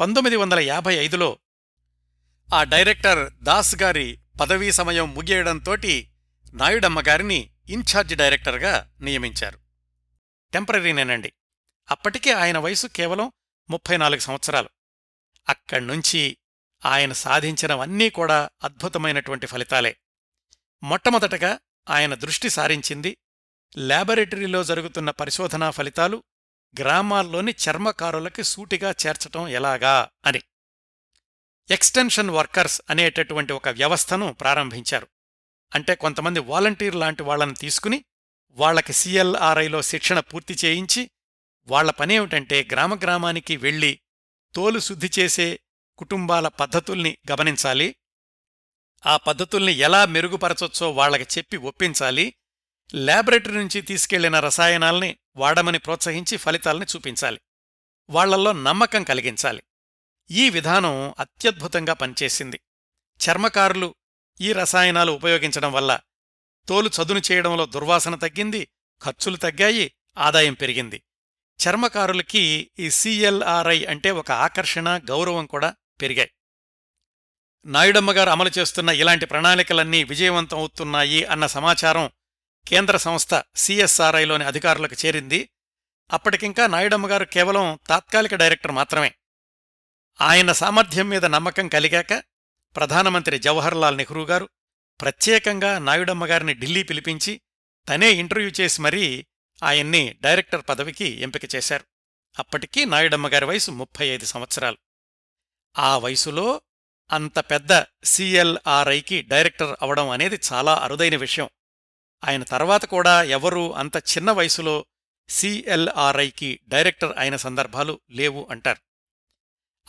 పంతొమ్మిది వందల యాభై ఐదులో ఆ డైరెక్టర్ దాస్ గారి పదవీ సమయం ముగియడంతోటి నాయుడమ్మ గారిని ఇన్ఛార్జి డైరెక్టర్గా నియమించారు. టెంపరీనేనండి. అప్పటికే ఆయన వయసు కేవలం ముప్పై నాలుగు సంవత్సరాలు. అక్కడ్నుంచి ఆయన సాధించినవన్నీ కూడా అద్భుతమైనటువంటి ఫలితాలే. మొట్టమొదటగా ఆయన దృష్టి సారించింది ల్యాబొరేటరీలో జరుగుతున్న పరిశోధనా ఫలితాలు గ్రామాల్లోని చర్మకారులకి సూటిగా చేర్చటం ఎలాగా అని. ఎక్స్టెన్షన్ వర్కర్స్ అనేటటువంటి ఒక వ్యవస్థను ప్రారంభించారు. అంటే కొంతమంది వాలంటీర్ లాంటి వాళ్ళను తీసుకుని వాళ్ళకి సిఎల్ఆర్ఐలో శిక్షణ పూర్తి చేయించి వాళ్ళ పనేమిటంటే గ్రామగ్రామానికి వెళ్ళి తోలు శుద్ధి చేసే కుటుంబాల పద్ధతుల్ని గమనించాలి. ఆ పద్ధతుల్ని ఎలా మెరుగుపరచొచ్చో వాళ్ళకి చెప్పి ఒప్పించాలి. ల్యాబొరేటరీ నుంచి తీసుకెళ్ళిన రసాయనాల్ని వాడమని ప్రోత్సహించి ఫలితాల్ని చూపించాలి. వాళ్ళల్లో నమ్మకం కలిగించాలి. ఈ విధానం అత్యద్భుతంగా పనిచేసింది. చర్మకారులు ఈ రసాయనాలు ఉపయోగించడం వల్ల తోలు చదును చేయడంలో దుర్వాసన తగ్గింది ఖర్చులు తగ్గాయి ఆదాయం పెరిగింది. చర్మకారులకి ఈ సిఎల్ఆర్ఐ అంటే ఒక ఆకర్షణ గౌరవం కూడా పెరిగాయి. నాయుడమ్మగారు అమలు చేస్తున్న ఇలాంటి ప్రణాళికలన్నీ విజయవంతం అవుతున్నాయి అన్న సమాచారం కేంద్ర సంస్థ సిఎస్ఆర్ఐలోని అధికారులకు చేరింది. అప్పటికింకా నాయుడమ్మగారు కేవలం తాత్కాలిక డైరెక్టర్ మాత్రమే. ఆయన సామర్థ్యం మీద నమ్మకం కలిగాక ప్రధానమంత్రి జవహర్లాల్ నెహ్రూ గారు ప్రత్యేకంగా నాయుడమ్మగారిని ఢిల్లీ పిలిపించి తనే ఇంటర్వ్యూ చేసి మరీ ఆయన్ని డైరెక్టర్ పదవికి ఎంపిక చేశారు. అప్పటికీ నాయుడమ్మగారి వయసు ముప్పై ఐదు సంవత్సరాలు. ఆ వయసులో అంత పెద్ద సిఎల్ఆర్ఐకి డైరెక్టర్ అవడం అనేది చాలా అరుదైన విషయం. ఆయన తర్వాత కూడా ఎవరూ అంత చిన్న వయసులో సిఎల్ఆర్ఐకి డైరెక్టర్ అయిన సందర్భాలు లేవు అంటారు.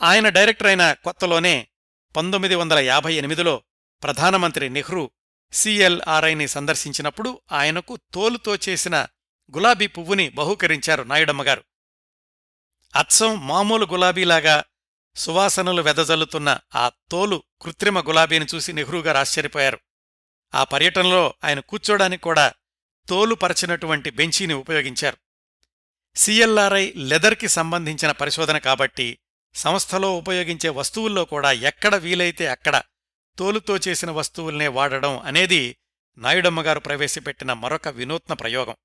ఆయన డైరెక్టర్ అయిన కొత్తలోనే పంతొమ్మిది వందల యాభై ఎనిమిదిలో ప్రధానమంత్రి నెహ్రూ సిఎల్ఆర్ఐని సందర్శించినప్పుడు ఆయనకు తోలుతో చేసిన గులాబీ పువ్వుని బహూకరించారు నాయుడమ్మగారు. అచ్చం మామూలు గులాబీలాగా సువాసనలు వెదజల్లుతున్న ఆ తోలు కృత్రిమ గులాబీని చూసి నెహ్రూగారు ఆశ్చర్యపోయారు. ఆ పర్యటనలో ఆయన కూర్చోడానికి కూడా తోలు పరచినటువంటి బెంచీని ఉపయోగించారు. సిఎల్ఆర్ఐ లెదర్కి సంబంధించిన పరిశోధన కాబట్టి సంస్థలో ఉపయోగించే వస్తువుల్లో కూడా ఎక్కడ వీలైతే అక్కడ తోలుతో చేసిన వస్తువుల్నే వాడడం అనేది నాయుడమ్మగారు ప్రవేశపెట్టిన మరొక వినూత్న ప్రయోగం.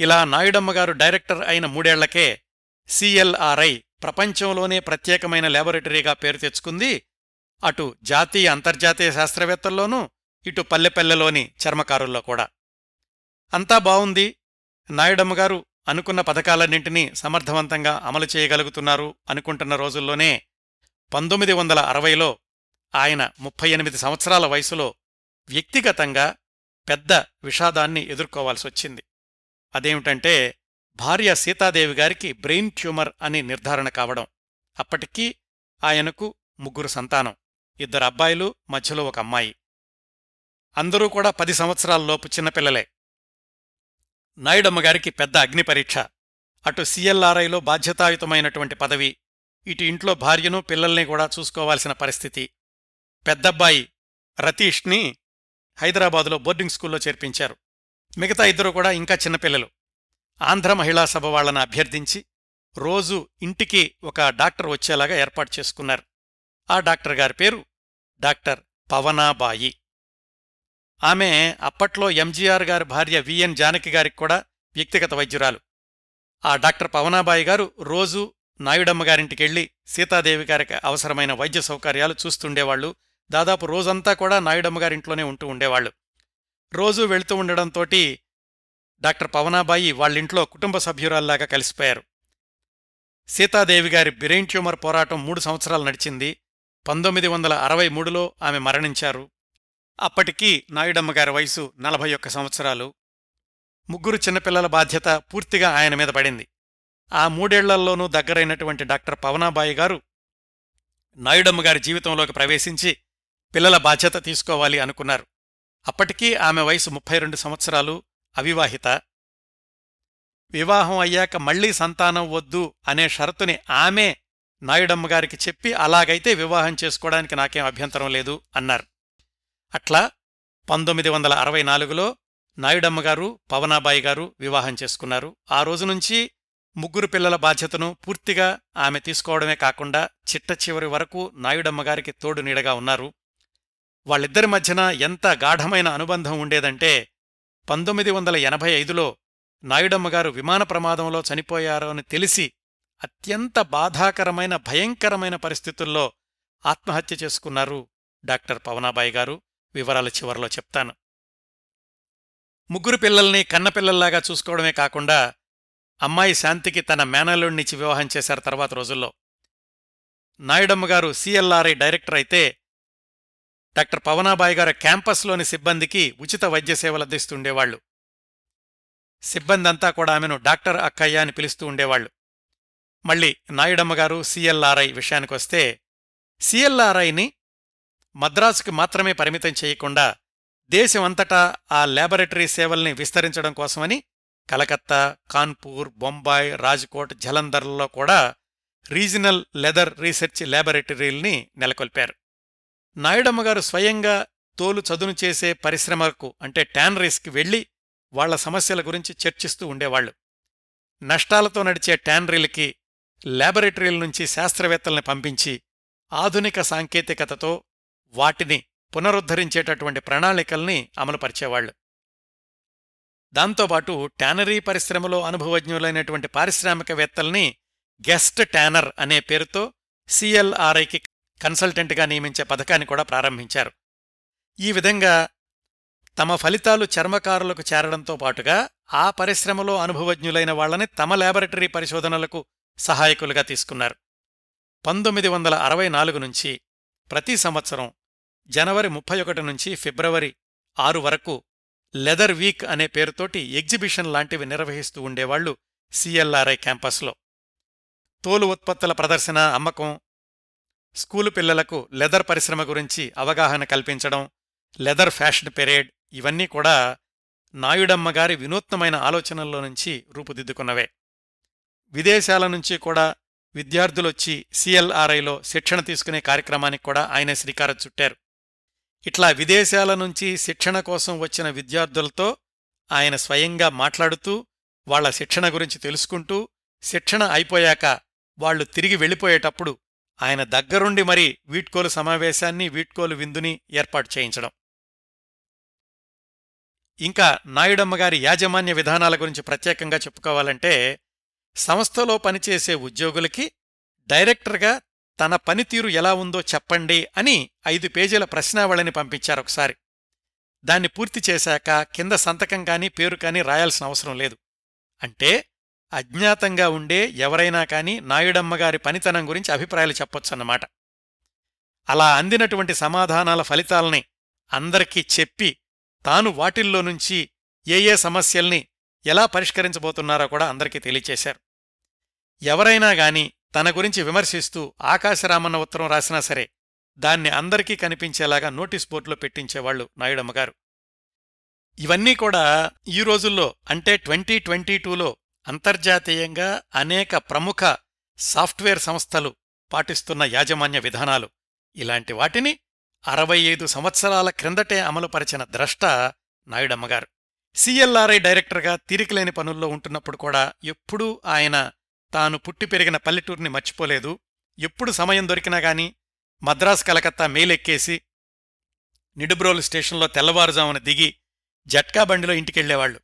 ఇలా నాయుడమ్మగారు డైరెక్టర్ అయిన మూడేళ్ళకే సిఎల్ఆర్ఐ ప్రపంచంలోనే ప్రత్యేకమైన ల్యాబొరేటరీగా పేరు తెచ్చుకుంది. అటు జాతీయ అంతర్జాతీయ శాస్త్రవేత్తల్లోనూ ఇటు పల్లెపల్లెలోని చర్మకారుల్లో కూడా. అంతా బావుంది. నాయుడమ్మగారు అనుకున్న పథకాలన్నింటినీ సమర్థవంతంగా అమలు చేయగలుగుతున్నారు అనుకుంటున్న రోజుల్లోనే పంతొమ్మిది వందల అరవైలో ఆయన ముప్పై ఎనిమిది సంవత్సరాల వయసులో వ్యక్తిగతంగా పెద్ద విషాదాన్ని ఎదుర్కోవాల్సొచ్చింది. అదేమిటంటే భార్య సీతాదేవి గారికి బ్రెయిన్ ట్యూమర్ అని నిర్ధారణ కావడం. అప్పటికీ ఆయనకు ముగ్గురు సంతానం ఇద్దరు అబ్బాయిలు మధ్యలో ఒక అమ్మాయి. అందరూ కూడా పది సంవత్సరాలలోపు చిన్నపిల్లలే. నాయుడమ్మగారికి పెద్ద అగ్ని పరీక్ష. అటు సిఎల్ఆర్ఐలో బాధ్యతాయుతమైనటువంటి పదవి. ఇటు ఇంట్లో భార్యను పిల్లల్ని కూడా చూసుకోవాల్సిన పరిస్థితి. పెద్దబ్బాయి రతీష్ని హైదరాబాదులో బోర్డింగ్ స్కూల్లో చేర్పించారు. మిగతా ఇద్దరు కూడా ఇంకా చిన్నపిల్లలు. ఆంధ్ర మహిళా సభ వాళ్ళను అభ్యర్థించి రోజు ఇంటికి ఒక డాక్టర్ వచ్చేలాగా ఏర్పాటు చేసుకున్నారు. ఆ డాక్టర్ గారి పేరు డాక్టర్ పవనాబాయి. ఆమె అప్పట్లో ఎంజీఆర్ గారి భార్య విఎన్ జానకి గారికి కూడా వ్యక్తిగత వైద్యురాలు. ఆ డాక్టర్ పవనాబాయి గారు రోజూ నాయుడమ్మ గారింటికెళ్ళి సీతాదేవి గారికి అవసరమైన వైద్య సౌకర్యాలు చూస్తుండేవాళ్ళు దాదాపు రోజంతా కూడా నాయుడమ్మ గారింట్లోనే ఉంటూ ఉండేవాళ్ళు రోజూ వెళుతూ ఉండడంతోటి డాక్టర్ పవనాబాయి వాళ్ళింట్లో కుటుంబ సభ్యురాల్లాగా కలిసిపోయారు. సీతాదేవి గారి బ్రెయిన్ ట్యూమర్ పోరాటం మూడు సంవత్సరాలు నడిచింది. పంతొమ్మిది వందల అరవై మూడులో ఆమె మరణించారు. అప్పటికి నాయుడమ్మ గారి వయసు నలభై ఒక్క సంవత్సరాలు. ముగ్గురు చిన్నపిల్లల బాధ్యత పూర్తిగా ఆయన మీద పడింది. ఆ మూడేళ్ళల్లోనూ దగ్గరైనటువంటి డాక్టర్ పవనాబాయి గారు నాయుడమ్మ గారి జీవితంలోకి ప్రవేశించి పిల్లల బాధ్యత తీసుకోవాలి అనుకున్నారు. అప్పటికీ ఆమె వయసు ముప్పై రెండు సంవత్సరాలు. అవివాహిత. వివాహం అయ్యాక మళ్ళీ సంతానం వద్దు అనే షరతుని ఆమె నాయుడమ్మ గారికి చెప్పి అలాగైతే వివాహం చేసుకోవడానికి నాకేం అభ్యంతరం లేదు అన్నారు. అట్లా పంతొమ్మిది వందల అరవై నాలుగులో నాయుడమ్మ గారు పవనాబాయి గారు వివాహం చేసుకున్నారు. ఆ రోజు నుంచి ముగ్గురు పిల్లల బాధ్యతను పూర్తిగా ఆమె తీసుకోవడమే కాకుండా చిట్ట చివరి వరకు నాయుడమ్మ గారికి తోడు నీడగా ఉన్నారు. వాళ్ళిద్దరి మధ్యన ఎంత గాఢమైన అనుబంధం ఉండేదంటే పంతొమ్మిది వందల ఎనభై ఐదులో నాయుడమ్మగారు విమాన ప్రమాదంలో చనిపోయారో అని తెలిసి అత్యంత బాధాకరమైన భయంకరమైన పరిస్థితుల్లో ఆత్మహత్య చేసుకున్నారు డాక్టర్ పవనాబాయి గారు. వివరాల చివరలో చెప్తాను. ముగ్గురు పిల్లల్ని కన్నపిల్లల్లాగా చూసుకోవడమే కాకుండా అమ్మాయి శాంతికి తన మేనల్లుడినిచ్చి వివాహం చేశారు తర్వాత రోజుల్లో. నాయుడమ్మగారు సిఎల్ఆర్ఐ డైరెక్టర్ అయితే డాక్టర్ పవనాబాయి గారు క్యాంపస్లోని సిబ్బందికి ఉచిత వైద్య సేవలు అందిస్తుండేవాళ్ళు సిబ్బందంతా కూడా ఆమెను డాక్టర్ అక్కయ్య అని పిలుస్తూ ఉండేవాళ్ళు మళ్ళీ నాయుడమ్మగారు సిఎల్ఆర్ఐ విషయానికొస్తే సిఎల్ఆర్ఐని మద్రాసుకి మాత్రమే పరిమితం చేయకుండా దేశమంతటా ఆ ల్యాబొరేటరీ సేవల్ని విస్తరించడం కోసమని కలకత్తా కాన్పూర్ బొంబాయి రాజ్కోట్ జలంధర్లలో కూడా రీజనల్ లెదర్ రీసెర్చ్ ల్యాబొరేటరీల్ని నెలకొల్పారు. నాయుడమ్మగారు స్వయంగా తోలు చదును చేసే పరిశ్రమకు అంటే ట్యానరీస్కి వెళ్ళి వాళ్ళ సమస్యల గురించి చర్చిస్తూ ఉండేవాళ్ళు నష్టాలతో నడిచే ట్యానరీలకి ల్యాబొరేటరీల నుంచి శాస్త్రవేత్తల్ని పంపించి ఆధునిక సాంకేతికతతో వాటిని పునరుద్ధరించేటటువంటి ప్రణాళికల్ని అమలుపరిచేవాళ్ళు దాంతోపాటు ట్యానరీ పరిశ్రమలో అనుభవజ్ఞులైనటువంటి పారిశ్రామికవేత్తల్ని గెస్ట్ ట్యానర్ అనే పేరుతో సిఎల్ఆర్ఐకి కన్సల్టెంట్గా నియమించే పథకాన్ని కూడా ప్రారంభించారు. ఈ విధంగా తమ ఫలితాలు చర్మకారులకు చేరడంతో పాటుగా ఆ పరిశ్రమలో అనుభవజ్ఞులైన వాళ్ళని తమ ల్యాబొరేటరీ పరిశోధనలకు సహాయకులుగా తీసుకున్నారు. పంతొమ్మిది వందల అరవై నాలుగు నుంచి ప్రతి సంవత్సరం జనవరి ముప్పై ఒకటి నుంచి ఫిబ్రవరి ఆరు వరకు లెదర్ వీక్ అనే పేరుతోటి ఎగ్జిబిషన్ లాంటివి నిర్వహిస్తూ ఉండేవాళ్ళు సిఎల్ఆర్ఐ క్యాంపస్లో. తోలు ఉత్పత్తుల ప్రదర్శన అమ్మకం స్కూలు పిల్లలకు లెదర్ పరిశ్రమ గురించి అవగాహన కల్పించడం లెదర్ ఫ్యాషన్ పెరేడ్ ఇవన్నీ కూడా నాయుడమ్మ గారి వినూత్నమైన ఆలోచనల్లో నుంచి రూపుదిద్దుకున్నవే. విదేశాల నుంచి కూడా విద్యార్థులొచ్చి సిఎల్ఆర్ఐలో శిక్షణ తీసుకునే కార్యక్రమానికి కూడా ఆయన శ్రీకారం చుట్టారు. ఇట్లా విదేశాల నుంచి శిక్షణ కోసం వచ్చిన విద్యార్థులతో ఆయన స్వయంగా మాట్లాడుతూ వాళ్ళ శిక్షణ గురించి తెలుసుకుంటూ శిక్షణ అయిపోయాక వాళ్ళు తిరిగి వెళ్ళిపోయేటప్పుడు ఆయన దగ్గరుండి మరీ వీడ్కోలు సమావేశాన్ని వీడ్కోలు విందుని ఏర్పాటు చేయించడం. ఇంకా నాయుడమ్మ గారి యాజమాన్య విధానాల గురించి ప్రత్యేకంగా చెప్పుకోవాలంటే సంస్థలో పనిచేసే ఉద్యోగులకి డైరెక్టర్గా తన పనితీరు ఎలా ఉందో చెప్పండి అని ఐదు పేజీల ప్రశ్నావళిని పంపించారొకసారి దాన్ని పూర్తి చేశాక కింద సంతకం కానీ పేరు కానీ రాయాల్సిన అవసరం లేదు. అంటే అజ్ఞాతంగా ఉండే ఎవరైనా కానీ నాయుడమ్మగారి పనితనం గురించి అభిప్రాయాలు చెప్పొచ్చన్నమాట. అలా అందినటువంటి సమాధానాల ఫలితాల్ని అందరికీ చెప్పి తాను వాటిల్లో నుంచి ఏ ఏ సమస్యల్ని ఎలా పరిష్కరించబోతున్నారో కూడా అందరికీ తెలియచేశారు. ఎవరైనా గాని తన గురించి విమర్శిస్తూ ఆకాశరామన్న ఉత్తరం రాసినా సరే దాన్ని అందరికీ కనిపించేలాగా నోటీస్ బోర్డులో పెట్టించేవాళ్ళు నాయుడమ్మగారు ఇవన్నీ కూడా ఈ రోజుల్లో అంటే ట్వంటీ ట్వంటీ టూలో అంతర్జాతీయంగా అనేక ప్రముఖ సాఫ్ట్వేర్ సంస్థలు పాటిస్తున్న యాజమాన్య విధానాలు. ఇలాంటి వాటిని అరవై ఐదు సంవత్సరాల క్రిందటే అమలుపరిచిన ద్రష్ట నాయుడమ్మగారు సిఎల్ఆర్ఐ డైరెక్టర్గా తీరికలేని పనుల్లో ఉంటున్నప్పుడు కూడా ఎప్పుడూ ఆయన తాను పుట్టి పెరిగిన పల్లెటూరిని మర్చిపోలేదు. ఎప్పుడు సమయం దొరికినా గాని మద్రాస్ కలకత్తా మేలెక్కేసి నిడుబ్రోలు స్టేషన్లో తెల్లవారుజామున దిగి జట్కా బండిలో ఇంటికెళ్ళేవాళ్ళు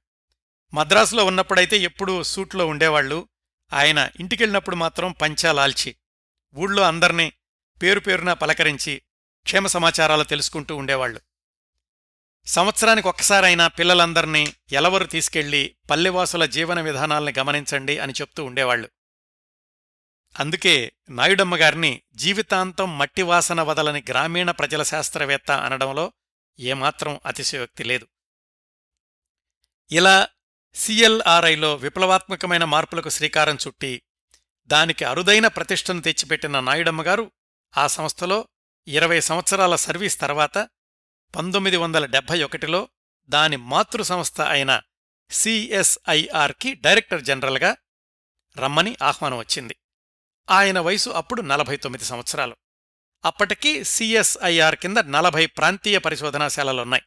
మద్రాసులో ఉన్నప్పుడైతే ఎప్పుడూ సూట్లో ఉండేవాళ్ళు ఆయన ఇంటికెళ్ళినప్పుడు మాత్రం పంచాలాల్చి ఊళ్ళో అందర్నీ పేరు పేరున పలకరించి క్షేమ సమాచారాలు తెలుసుకుంటూ ఉండేవాళ్ళు సంవత్సరానికి ఒక్కసారైనా పిల్లలందర్నీ ఎలవరు తీసుకెళ్ళి పల్లెవాసుల జీవన విధానాల్ని గమనించండి అని చెప్తూ ఉండేవాళ్ళు అందుకే నాయుడమ్మగారిని జీవితాంతం మట్టివాసన వదలని గ్రామీణ ప్రజల శాస్త్రవేత్త అనడంలో ఏమాత్రం అతిశయోక్తి లేదు. ఇలా సిఎల్ఆర్ఐలో విప్లవాత్మకమైన మార్పులకు శ్రీకారం చుట్టి దానికి అరుదైన ప్రతిష్టను తెచ్చిపెట్టిన నాయుడమ్మగారు ఆ సంస్థలో ఇరవై సంవత్సరాల సర్వీస్ తర్వాత పంతొమ్మిది వందల డెబ్భై ఒకటిలో దాని మాతృ సంస్థ అయిన సిఎస్ఐఆర్కి డైరెక్టర్ జనరల్గా రమ్మని ఆహ్వానం వచ్చింది. ఆయన వయసు అప్పుడు నలభై తొమ్మిది సంవత్సరాలు. అప్పటికి సిఎస్ఐఆర్ కింద నలభై ప్రాంతీయ పరిశోధనాశాలలున్నాయి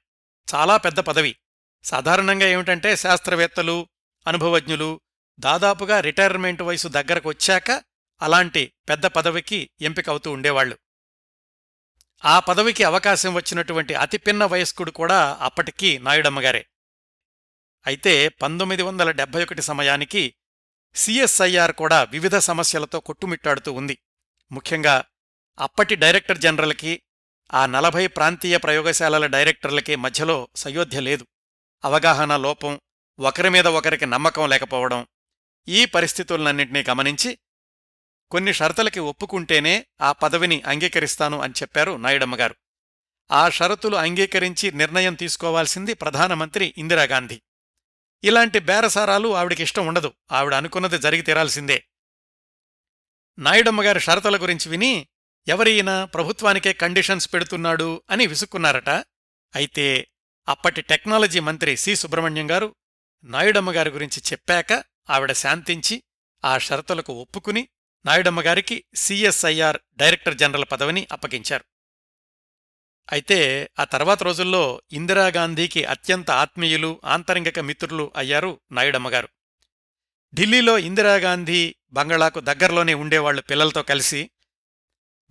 చాలా పెద్ద పదవి. సాధారణంగా ఏమిటంటే శాస్త్రవేత్తలు అనుభవజ్ఞులు దాదాపుగా రిటైర్మెంట్ వయసు దగ్గరకు వచ్చాక అలాంటి పెద్ద పదవికి ఎంపికవుతూ ఉండేవాళ్ళు ఆ పదవికి అవకాశం వచ్చినటువంటి అతిపిన్న వయస్కుడు కూడా అప్పటికీ నాయుడమ్మగారే. అయితే పంతొమ్మిది వందల డెబ్బై ఒకటి సమయానికి సిఎస్ఐఆర్ కూడా వివిధ సమస్యలతో కొట్టుమిట్టాడుతూ ఉంది. ముఖ్యంగా అప్పటి డైరెక్టర్ జనరల్కి ఆ నలభై ప్రాంతీయ ప్రయోగశాలల డైరెక్టర్లకి మధ్యలో సయోధ్య లేదు. అవగాహన లోపం ఒకరి మీద ఒకరికి నమ్మకం లేకపోవడం ఈ పరిస్థితులన్నింటినీ గమనించి కొన్ని షరతులకి ఒప్పుకుంటేనే ఆ పదవిని అంగీకరిస్తాను అని చెప్పారు నాయుడమ్మగారు. ఆ షరతులు అంగీకరించి నిర్ణయం తీసుకోవాల్సింది ప్రధానమంత్రి ఇందిరాగాంధీ. ఇలాంటి బేరసారాలు ఆవిడకిష్టం ఉండదు. ఆవిడ అనుకున్నది జరిగి తీరాల్సిందే. నాయుడమ్మగారి షరతుల గురించి విని ఎవరైనా ప్రభుత్వానికే కండిషన్స్ పెడుతున్నాడు అని విసుక్కున్నారట. అయితే అప్పటి టెక్నాలజీ మంత్రి సి. సుబ్రహ్మణ్యం గారు నాయుడమ్మగారి గురించి చెప్పాక ఆవిడ శాంతించి ఆ షరతులకు ఒప్పుకుని నాయుడమ్మగారికి సిఎస్ఐఆర్ డైరెక్టర్ జనరల్ పదవిని అప్పగించారు. అయితే ఆ తర్వాత రోజుల్లో ఇందిరాగాంధీకి అత్యంత ఆత్మీయులు ఆంతరంగిక మిత్రులు అయ్యారు నాయుడమ్మగారు ఢిల్లీలో ఇందిరాగాంధీ బంగళాకు దగ్గరలోనే ఉండేవాళ్ళు పిల్లలతో కలిసి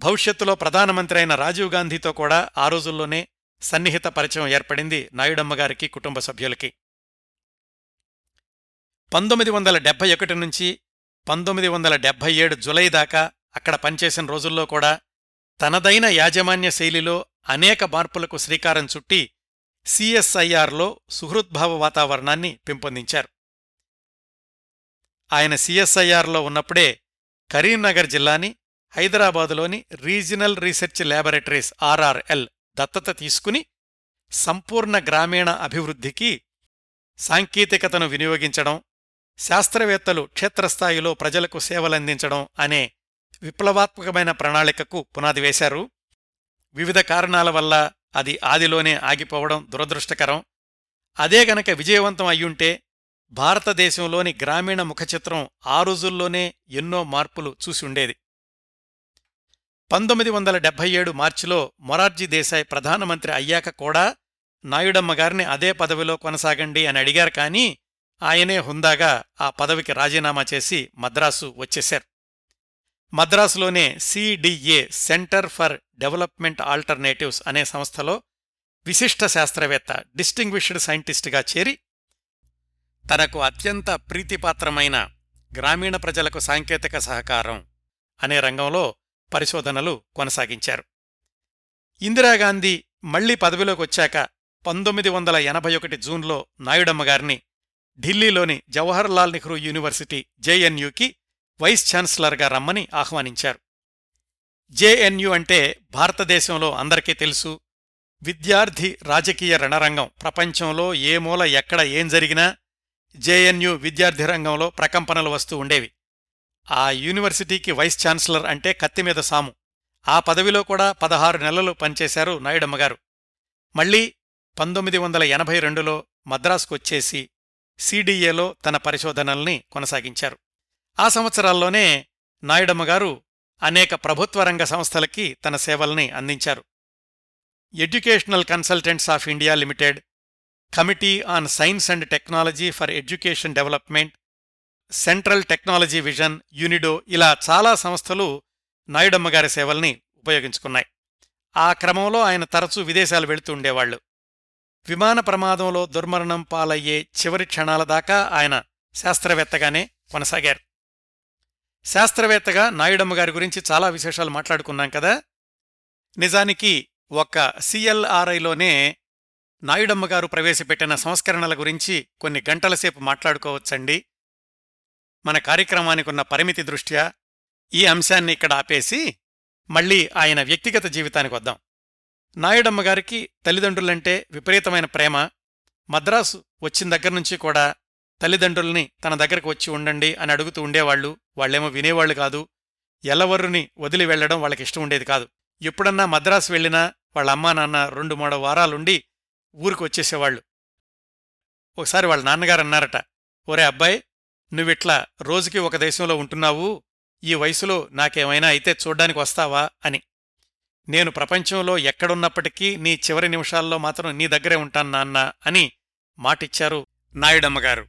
భవిష్యత్తులో ప్రధానమంత్రి అయిన రాజీవ్ గాంధీతో కూడా ఆ రోజుల్లోనే సన్నిహిత పరిచయం ఏర్పడింది నాయుడమ్మగారికి కుటుంబ సభ్యులకి. పంతొమ్మిది వందల డెబ్బై ఒకటి నుంచి పంతొమ్మిది వందల డెబ్బై ఏడు జులై దాకా అక్కడ పనిచేసిన రోజుల్లో కూడా తనదైన యాజమాన్య శైలిలో అనేక మార్పులకు శ్రీకారం చుట్టి సిఎస్ఐఆర్లో సుహృద్భావ వాతావరణాన్ని పెంపొందించారు. ఆయన సిఎస్ఐఆర్లో ఉన్నప్పుడే కరీంనగర్ జిల్లాని హైదరాబాదులోని రీజినల్ రీసెర్చ్ ల్యాబొరేటరీస్ ఆర్ఆర్ఎల్ దత్తత తీసుకుని సంపూర్ణ గ్రామీణ అభివృద్ధికి సాంకేతికతను వినియోగించడం శాస్త్రవేత్తలు క్షేత్రస్థాయిలో ప్రజలకు సేవలందించడం అనే విప్లవాత్మకమైన ప్రణాళికకు పునాది వేశారు. వివిధ కారణాల వల్ల అది ఆదిలోనే ఆగిపోవడం దురదృష్టకరం. అదే గనక విజయవంతం అయ్యుంటే భారతదేశంలోని గ్రామీణ ముఖచిత్రం ఆ రోజుల్లోనే ఎన్నో మార్పులు చూసి ఉండేది. పంతొమ్మిది వందల డెబ్బై ఏడు మార్చిలో మొరార్జీ దేశాయ్ ప్రధానమంత్రి అయ్యాక కూడా నాయుడమ్మ గారిని అదే పదవిలో కొనసాగండి అని అడిగారు కానీ ఆయనే హుందాగా ఆ పదవికి రాజీనామా చేసి మద్రాసు వచ్చేశారు. మద్రాసులోనే CDA centre for development alternatives అనే సంస్థలో విశిష్ట శాస్త్రవేత్త డిస్టింగ్విష్డ్ సైంటిస్టుగా చేరి తనకు అత్యంత ప్రీతిపాత్రమైన గ్రామీణ ప్రజలకు సాంకేతిక సహకారం అనే రంగంలో పరిశోధనలు కొనసాగించారు. ఇందిరాగాంధీ మళ్ళీ పదవిలోకి వచ్చాక పంతొమ్మిది వందల ఎనభై ఒకటి జూన్లో నాయుడమ్మగారిని ఢిల్లీలోని జవహర్లాల్ నెహ్రూ యూనివర్సిటీ జేఎన్యుకి వైస్ ఛాన్సలర్గా రమ్మని ఆహ్వానించారు. జేఎన్యు అంటే భారతదేశంలో అందరికీ తెలుసు. విద్యార్థి రాజకీయ రణరంగం ప్రపంచంలో ఏ మూల ఎక్కడ ఏం జరిగినా జేఎన్యు విద్యార్థి రంగంలో ప్రకంపనలు వస్తూ ఉండేవి. ఆ యూనివర్సిటీకి వైస్ ఛాన్సలర్ అంటే కత్తి మీద సాము. ఆ పదవిలో కూడా పదహారు నెలలు పనిచేశారు నాయుడమ్మగారు మళ్ళీ పంతొమ్మిది వందల ఎనభై రెండులో మద్రాసుకొచ్చేసి సిడిఏలో తన పరిశోధనల్ని కొనసాగించారు. ఆ సంవత్సరాల్లోనే నాయుడమ్మగారు అనేక ప్రభుత్వ రంగ సంస్థలకి తన సేవల్ని అందించారు. Educational consultants of India limited committee on science and technology for education development central technology vision UNIDO ఇలా చాలా సంస్థలు నాయుడమ్మగారి సేవల్ని ఉపయోగించుకున్నాయి. ఆ క్రమంలో ఆయన తరచూ విదేశాలు వెళుతూ ఉండేవాళ్ళు విమాన ప్రమాదంలో దుర్మరణం పాలయ్యే చివరి క్షణాల దాకా ఆయన శాస్త్రవేత్తగానే కొనసాగారు. శాస్త్రవేత్తగా నాయుడమ్మ గారి గురించి చాలా విశేషాలు మాట్లాడుకున్నాం కదా? నిజానికి ఒక సిఎల్ఆర్ఐలోనే నాయుడమ్మ గారు ప్రవేశపెట్టిన సంస్కరణల గురించి కొన్ని గంటల సేపు మాట్లాడుకోవచ్చండి. మన కార్యక్రమానికి ఉన్న పరిమితి దృష్ట్యా ఈ అంశాన్ని ఇక్కడ ఆపేసి మళ్ళీ ఆయన వ్యక్తిగత జీవితానికి వద్దాం. నాయుడమ్మ గారికి తల్లిదండ్రులంటే విపరీతమైన ప్రేమ. మద్రాసు వచ్చిన దగ్గర్నుంచి కూడా తల్లిదండ్రుల్ని తన దగ్గరకు వచ్చి ఉండండి అని అడుగుతూ ఉండేవాళ్ళు వాళ్ళేమో వినేవాళ్ళు కాదు. ఎల్లవర్రుని వదిలి వెళ్ళడం వాళ్ళకిష్టం ఉండేది కాదు. ఎప్పుడన్నా మద్రాసు వెళ్ళినా వాళ్ళ అమ్మా నాన్న రెండు మూడు వారాలుండి ఊరికి వచ్చేసేవాళ్ళు ఒకసారి వాళ్ళ నాన్నగారు అన్నారట ఒరే అబ్బాయి నువ్విట్లా రోజుకి ఒక దేశంలో ఉంటున్నావు ఈ వయసులో నాకేమైనా అయితే చూడ్డానికి వస్తావా అని. నేను ప్రపంచంలో ఎక్కడున్నప్పటికీ నీ చివరి నిమిషాల్లో మాత్రం నీ దగ్గరే ఉంటాను నాన్న అని మాటిచ్చారు నాయుడమ్మగారు.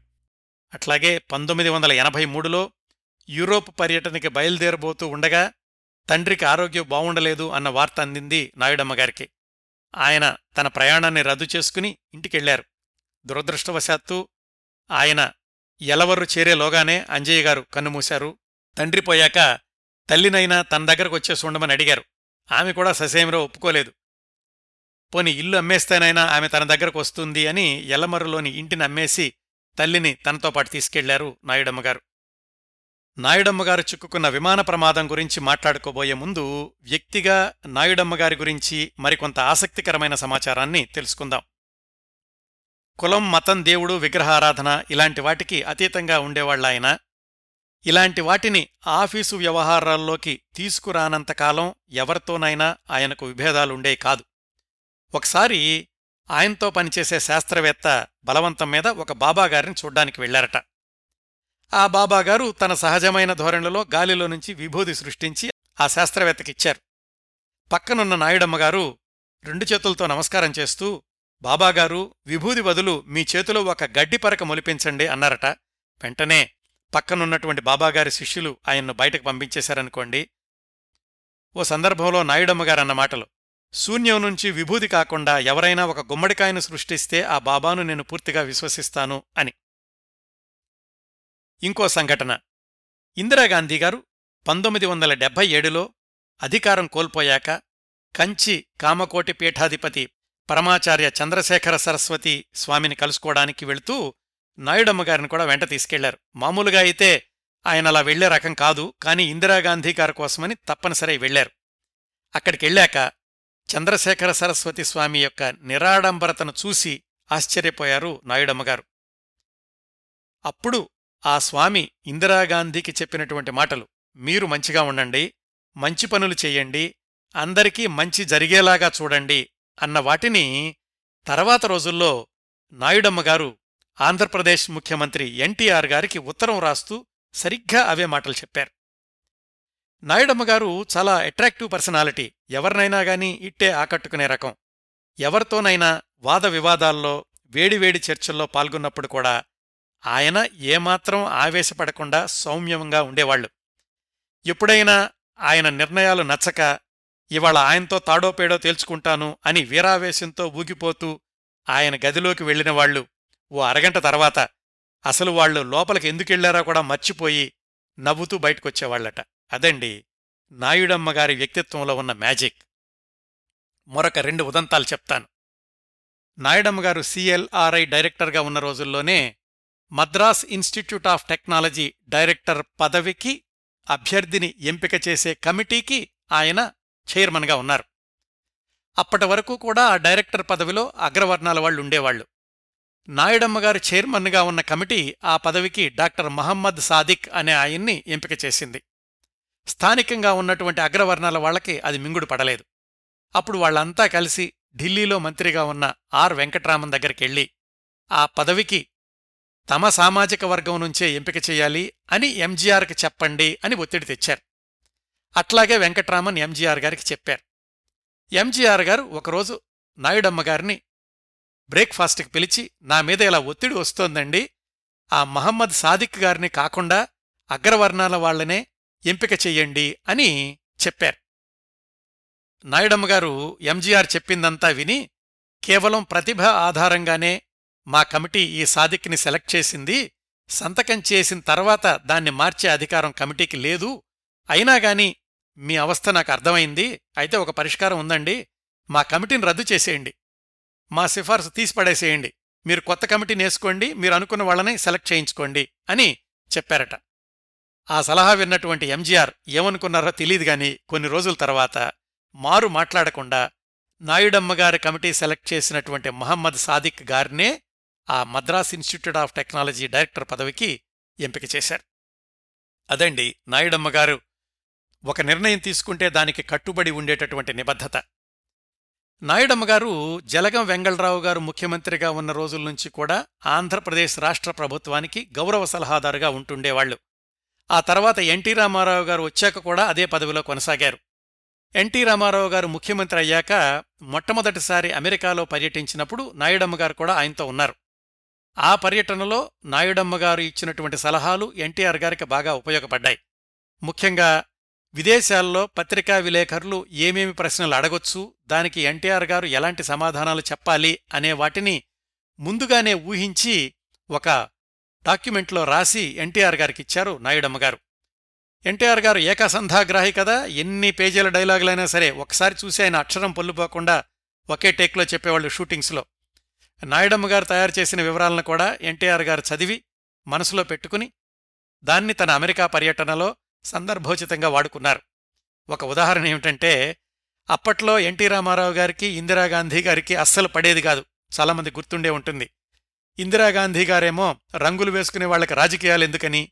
అట్లాగే పంతొమ్మిది వందల ఎనభై మూడులో యూరోప్ పర్యటనకి బయలుదేరబోతూ ఉండగా తండ్రికి ఆరోగ్యం బావుండలేదు అన్న వార్త అందింది నాయుడమ్మగారికి. ఆయన తన ప్రయాణాన్ని రద్దు చేసుకుని ఇంటికెళ్ళారు. దురదృష్టవశాత్తు ఆయన ఎలవర్రు చేరేలోగానే అంజయ్య గారు కన్నుమూశారు తండ్రి పోయాక తల్లినైనా తన దగ్గరకు వచ్చేసి ఉండమని అడిగారు. ఆమె కూడా ససేమిరో ఒప్పుకోలేదు. పోని ఇల్లు అమ్మేస్తేనైనా ఆమె తన దగ్గరకు వస్తుంది అని ఎల్లమరులోని ఇంటిని అమ్మేసి తల్లిని తనతో పాటు తీసుకెళ్ళారు నాయుడమ్మగారు నాయుడమ్మగారు చిక్కుకున్న విమాన ప్రమాదం గురించి మాట్లాడుకోబోయే ముందు వ్యక్తిగా నాయుడమ్మగారి గురించి మరికొంత ఆసక్తికరమైన సమాచారాన్ని తెలుసుకుందాం. కులం మతం దేవుడు విగ్రహారాధన ఇలాంటి వాటికి అతీతంగా ఉండేవాళ్ళాయన ఇలాంటి వాటిని ఆఫీసు వ్యవహారాల్లోకి తీసుకురానంతకాలం ఎవరితోనైనా ఆయనకు విభేదాలుండే కాదు. ఒకసారి ఆయనతో పనిచేసే శాస్త్రవేత్త బలవంతం మీద ఒక బాబాగారిని చూడ్డానికి వెళ్ళారట ఆ బాబాగారు తన సహజమైన ధోరణిలో గాలిలో నుంచి విభూది సృష్టించి ఆ శాస్త్రవేత్తకిచ్చారు. పక్కనున్న నాయుడమ్మగారు రెండు చేతులతో నమస్కారం చేస్తూ బాబాగారు విభూది బదులు మీ చేతిలో ఒక గడ్డి పరక మొలిపించండి అన్నారట. వెంటనే పక్కనున్నటువంటి బాబాగారి శిష్యులు ఆయన్ను బయటకు పంపించేశారనుకోండి. ఓ సందర్భంలో నాయుడమ్మగారన్న మాటలు. శూన్యం నుంచి విభూది కాకుండా ఎవరైనా ఒక గుమ్మడికాయను సృష్టిస్తే ఆ బాబాను నేను పూర్తిగా విశ్వసిస్తాను అని. ఇంకో సంఘటన. ఇందిరాగాంధీ గారు పంతొమ్మిది వందల డెబ్బై ఏడులో అధికారం కోల్పోయాక కంచి కామకోటి పీఠాధిపతి పరమాచార్య చంద్రశేఖర సరస్వతి స్వామిని కలుసుకోవడానికి వెళుతూ నాయుడమ్మగారిని కూడా వెంట తీసుకెళ్ళారు. మామూలుగా అయితే ఆయన అలా వెళ్ళే రకం కాదు కాని ఇందిరాగాంధీ గారి కోసమని తప్పనిసరి వెళ్ళారు. అక్కడికెళ్ళాక చంద్రశేఖర సరస్వతి స్వామి యొక్క నిరాడంబరతను చూసి ఆశ్చర్యపోయారు నాయుడమ్మగారు అప్పుడు ఆ స్వామి ఇందిరాగాంధీకి చెప్పినటువంటి మాటలు మీరు మంచిగా ఉండండి మంచి పనులు చెయ్యండి అందరికీ మంచి జరిగేలాగా చూడండి అన్న వాటిని తర్వాత రోజుల్లో నాయుడమ్మగారు ఆంధ్రప్రదేశ్ ముఖ్యమంత్రి ఎన్టీఆర్ గారికి ఉత్తరం రాస్తూ సరిగ్గా అవే మాటలు చెప్పారు. నాయుడమ్మగారు చాలా అట్రాక్టివ్ పర్సనాలిటీ. ఎవరినైనా గాని ఇట్టే ఆకట్టుకునే రకం. ఎవరితోనైనా వాద వివాదాల్లో వేడివేడి చర్చల్లో పాల్గొన్నప్పుడు కూడా ఆయన ఏమాత్రం ఆవేశపడకుండా సౌమ్యంగా ఉండేవాళ్ళు ఎప్పుడైనా ఆయన నిర్ణయాలు నచ్చక ఇవాళ ఆయనతో తాడోపేడో తేల్చుకుంటాను అని వీరావేశంతో ఊగిపోతూ ఆయన గదిలోకి వెళ్ళిన వాళ్ళు ఓ అరగంట తర్వాత అసలు వాళ్ళు లోపలికి ఎందుకెళ్ళారో కూడా మర్చిపోయి నవ్వుతూ బయటకొచ్చేవాళ్ళట అదండి నాయుడమ్మగారి వ్యక్తిత్వంలో ఉన్న మ్యాజిక్. మరొక రెండు ఉదంతాలు చెప్తాను. నాయుడమ్మగారు సిఎల్ఆర్ఐ డైరెక్టర్గా ఉన్న రోజుల్లోనే Madras institute of technology director పదవికి అభ్యర్థిని ఎంపిక చేసే కమిటీకి ఆయన చైర్మన్గా ఉన్నారు. అప్పటి వరకు కూడా ఆ డైరెక్టర్ పదవిలో అగ్రవర్ణాల వాళ్ళు ఉండేవాళ్ళు నాయుడమ్మగారు చైర్మన్గా ఉన్న కమిటీ ఆ పదవికి డాక్టర్ మహమ్మద్ సాదిక్ అనే ఆయన్ని ఎంపిక చేసింది. స్థానికంగా ఉన్నటువంటి అగ్రవర్ణాల వాళ్ళకి అది మింగుడు పడలేదు. అప్పుడు వాళ్ళంతా కలిసి ఢిల్లీలో మంత్రిగా ఉన్న ఆర్ వెంకట్రామన్ దగ్గరికెళ్ళి ఆ పదవికి తమ సామాజిక వర్గం నుంచే ఎంపిక చెయ్యాలి అని ఎంజీఆర్కి చెప్పండి అని ఒత్తిడి తెచ్చారు. అట్లాగే వెంకట్రామన్ ఎంజీఆర్ గారికి చెప్పారు. ఎంజీఆర్ గారు ఒకరోజు నాయుడమ్మ గారిని బ్రేక్ఫాస్ట్కి పిలిచి నా మీద ఇలా ఒత్తిడి వస్తోందండి. ఆ మహమ్మద్ సాదిక్ గారిని కాకుండా అగ్రవర్ణాల వాళ్ళనే ఎంపిక చెయ్యండి అని చెప్పారు. నాయుడమ్మ గారు ఎంజీఆర్ చెప్పిందంతా విని కేవలం ప్రతిభ ఆధారంగానే మా కమిటీ ఈ సాదిక్ని సెలెక్ట్ చేసింది. సంతకం చేసిన తర్వాత దాన్ని మార్చే అధికారం కమిటీకి లేదు. అయినాగాని మీ అవస్థ నాకు అర్థమైంది. అయితే ఒక పరిష్కారం ఉందండి. మా కమిటీని రద్దు చేసేయండి. మా సిఫార్సు తీసిపడేసేయండి మీరు కొత్త కమిటీని వేసుకోండి మీరు అనుకున్న వాళ్ళని సెలెక్ట్ చేయించుకోండి అని చెప్పారట. ఆ సలహా విన్నటువంటి ఎంజీఆర్ ఏమనుకున్నారో తెలియదు గాని కొన్ని రోజుల తర్వాత మారు మాట్లాడకుండా నాయుడమ్మగారి కమిటీ సెలెక్ట్ చేసినటువంటి మహమ్మద్ సాదిక్ గారినే ఆ Madras institute of technology director పదవికి ఎంపిక చేశారు. అదండి నాయుడమ్మగారు ఒక నిర్ణయం తీసుకుంటే దానికి కట్టుబడి ఉండేటటువంటి నిబద్ధత. నాయుడమ్మగారు జలగం వెంగళరావు గారు ముఖ్యమంత్రిగా ఉన్న రోజుల నుంచి కూడా ఆంధ్రప్రదేశ్ రాష్ట్ర ప్రభుత్వానికి గౌరవ సలహాదారుగా ఉంటుండేవాళ్ళు ఆ తర్వాత ఎన్టీ రామారావు గారు వచ్చాక కూడా అదే పదవిలో కొనసాగారు. ఎన్టీ రామారావు గారు ముఖ్యమంత్రి అయ్యాక మొట్టమొదటిసారి అమెరికాలో పర్యటించినప్పుడు నాయుడమ్మ గారు కూడా ఆయనతో ఉన్నారు. ఆ పర్యటనలో నాయుడమ్మ గారు ఇచ్చినటువంటి సలహాలు ఎన్టీఆర్ గారికి బాగా ఉపయోగపడ్డాయి. ముఖ్యంగా విదేశాల్లో పత్రికా విలేకరులు ఏమేమి ప్రశ్నలు అడగొచ్చు దానికి ఎన్టీఆర్ గారు ఎలాంటి సమాధానాలు చెప్పాలి అనే వాటిని ముందుగానే ఊహించి ఒక డాక్యుమెంట్లో రాసి ఎన్టీఆర్ గారికిచ్చారు నాయుడమ్మ గారు. ఎన్టీఆర్ గారు ఏకసంధాగ్రాహి కదా ఎన్ని పేజీల డైలాగులైనా సరే ఒకసారి చూసి ఆయన అక్షరం పొల్లుపోకుండా ఒకే టేక్లో చెప్పేవాళ్ళు షూటింగ్స్లో. నాయుడమ్మ గారు తయారు చేసిన వివరాలను కూడా ఎన్టీఆర్ గారు చదివి మనసులో పెట్టుకుని దాన్ని తన అమెరికా పర్యటనలో సందర్భోచితంగా వాడుకున్నారు. ఒక ఉదాహరణ ఏమిటంటే అప్పట్లో ఎన్టీ రామారావు గారికి ఇందిరాగాంధీ గారికి అస్సలు పడేది కాదు. చాలామంది గుర్తుండే ఉంటుంది. ఇందిరాగాంధీ గారేమో రంగులు వేసుకునే వాళ్ళకి రాజకీయాలు ఎందుకని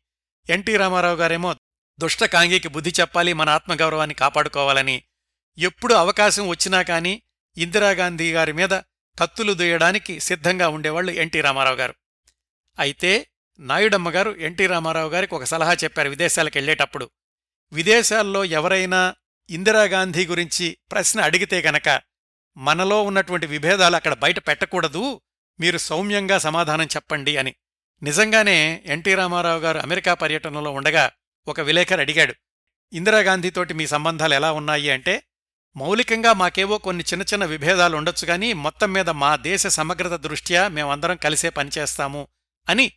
ఎన్టీ రామారావు గారేమో దుష్ట కాంగీకి బుద్ధి చెప్పాలి మన ఆత్మగౌరవాన్ని కాపాడుకోవాలని ఎప్పుడు అవకాశం వచ్చినా కాని ఇందిరాగాంధీ గారి మీద కత్తులు దుయ్యడానికి సిద్ధంగా ఉండేవాళ్ళు ఎన్టీ రామారావు గారు. అయితే నాయుడమ్మ గారు ఎన్టీ రామారావు గారికి ఒక సలహా చెప్పారు విదేశాలకు వెళ్ళేటప్పుడు విదేశాల్లో ఎవరైనా ఇందిరాగాంధీ గురించి ప్రశ్న అడిగితే గనక మనలో ఉన్నటువంటి విభేదాలు అక్కడ బయట పెట్టకూడదు మీరు సౌమ్యంగా సమాధానం చెప్పండి అని. నిజంగానే ఎన్టీ రామారావు గారు అమెరికా పర్యటనలో ఉండగా ఒక విలేకరు అడిగాడు ఇందిరాగాంధీతోటి మీ సంబంధాలు ఎలా ఉన్నాయి అంటే మౌలికంగా మాకేవో కొన్ని చిన్న చిన్న విభేదాలు ఉండొచ్చుగాని మొత్తం మీద మా దేశ సమగ్రత దృష్ట్యా మేమందరం కలిసే పనిచేస్తాము అని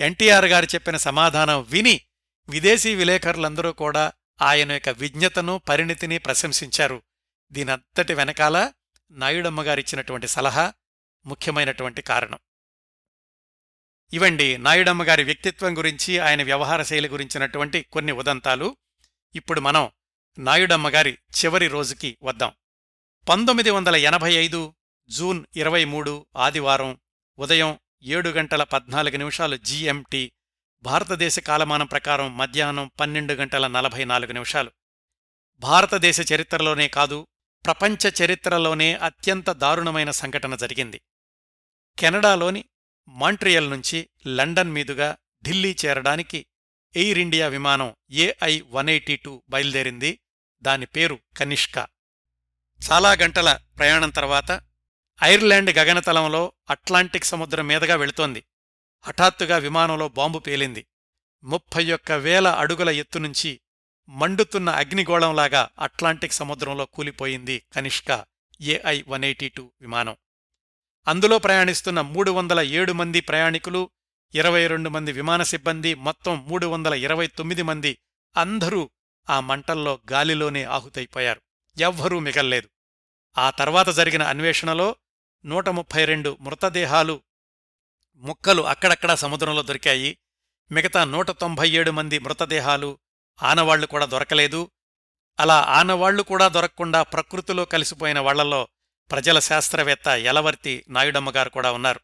ఎన్టీఆర్ గారు చెప్పిన సమాధానం విని విదేశీ విలేకరులందరూ కూడా ఆయన యొక్క విజ్ఞతను పరిణితిని ప్రశంసించారు. దీనంతటి వెనకాల నాయుడమ్మగారిచ్చినటువంటి సలహా ముఖ్యమైనటువంటి కారణం. ఇవండి నాయుడమ్మగారి వ్యక్తిత్వం గురించి ఆయన వ్యవహార శైలి గురించినటువంటి కొన్ని ఉదంతాలు. ఇప్పుడు మనం నాయుడమ్మగారి చివరి రోజుకి వద్దాం. పంతొమ్మిది వందల ఎనభై ఐదు జూన్ ఇరవై మూడు ఆదివారం ఉదయం ఏడు గంటల పద్నాలుగు నిమిషాలు జీఎంటీ భారతదేశ కాలమానం ప్రకారం మధ్యాహ్నం పన్నెండు గంటల నలభై నాలుగు నిమిషాలు. భారతదేశ చరిత్రలోనే కాదు ప్రపంచ చరిత్రలోనే అత్యంత దారుణమైన సంఘటన జరిగింది. కెనడాలోని మాంట్రియల్ నుంచి లండన్ మీదుగా ఢిల్లీ చేరడానికి ఎయిర్ ఇండియా విమానం ఏఐ వన్ ఎయిటీ టూ బయలుదేరింది దాని పేరు కనిష్క. చాలా గంటల ప్రయాణం తర్వాత ఐర్లాండ్ గగనతలంలో అట్లాంటిక్ సముద్రం మీదుగా వెళుతోంది. హఠాత్తుగా విమానంలో బాంబు పేలింది. ముప్పై ఒక్క వేల అడుగుల ఎత్తునుంచి మండుతున్న అగ్నిగోళంలాగా అట్లాంటిక్ సముద్రంలో కూలిపోయింది Kanishka AI one eighty two విమానం. అందులో ప్రయాణిస్తున్న మూడు వందల ఏడు మంది ప్రయాణికులు ఇరవై రెండు మంది విమాన సిబ్బంది మొత్తం మూడు వందల ఇరవై తొమ్మిది మంది అందరూ ఆ మంటల్లో గాలిలోనే ఆహుతైపోయారు. ఎవ్వరూ మిగల్లేదు. ఆ తర్వాత జరిగిన అన్వేషణలో నూట ముప్పై రెండు మృతదేహాలు ముక్కలు అక్కడక్కడా సముద్రంలో దొరికాయి. మిగతా నూట తొంభై ఏడు మంది మృతదేహాలు ఆనవాళ్ళు కూడా దొరకలేదు. అలా ఆనవాళ్ళు కూడా దొరకకుండా ప్రకృతిలో కలిసిపోయిన వాళ్ళలో ప్రజల శాస్త్రవేత్త యలవర్తి నాయుడమ్మగారు కూడా ఉన్నారు.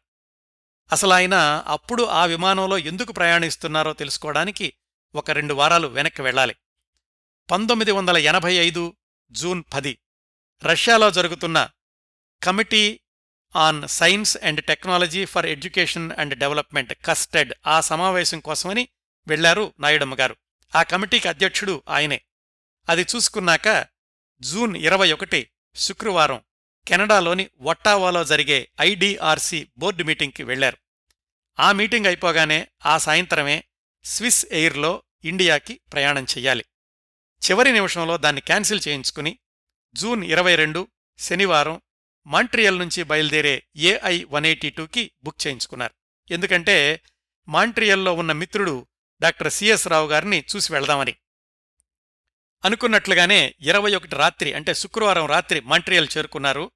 అసలు ఆయన అప్పుడు ఆ విమానంలో ఎందుకు ప్రయాణిస్తున్నారో తెలుసుకోవడానికి ఒక రెండు వారాలు వెనక్కి వెళ్ళాలి. పంతొమ్మిది వందల ఎనభై ఐదు జూన్ పది రష్యాలో జరుగుతున్న committee on science and technology for education and development కస్టెడ్ ఆ సమావేశం కోసమని వెళ్ళారు నాయుడమ్మ గారు. ఆ కమిటీకి అధ్యక్షుడు ఆయనే. అది చూసుకున్నాక జూన్ ఇరవై ఒకటి శుక్రవారం కెనడాలోని ఒట్టావాలో జరిగే ఐడిఆర్సి బోర్డు మీటింగ్కి వెళ్ళారు ఆ మీటింగ్ అయిపోగానే ఆ సాయంత్రమే స్విస్ ఎయిర్లో ఇండియాకి ప్రయాణం చెయ్యాలి. చివరి నిమిషంలో దాన్ని క్యాన్సిల్ చేయించుకుని జూన్ ఇరవై రెండు శనివారం మాంట్రియల్ నుంచి బయలుదేరే ఏఐ వన్ ఎయిటీ టూకి బుక్ చేయించుకున్నారు. ఎందుకంటే మాంట్రియల్లో ఉన్న మిత్రుడు డాక్టర్ సిఎస్ రావు గారిని చూసి వెళదామని. అనుకున్నట్లుగానే ఇరవై ఒకటి రాత్రి అంటే శుక్రవారం రాత్రి మాంట్రియల్ చేరుకున్నారు.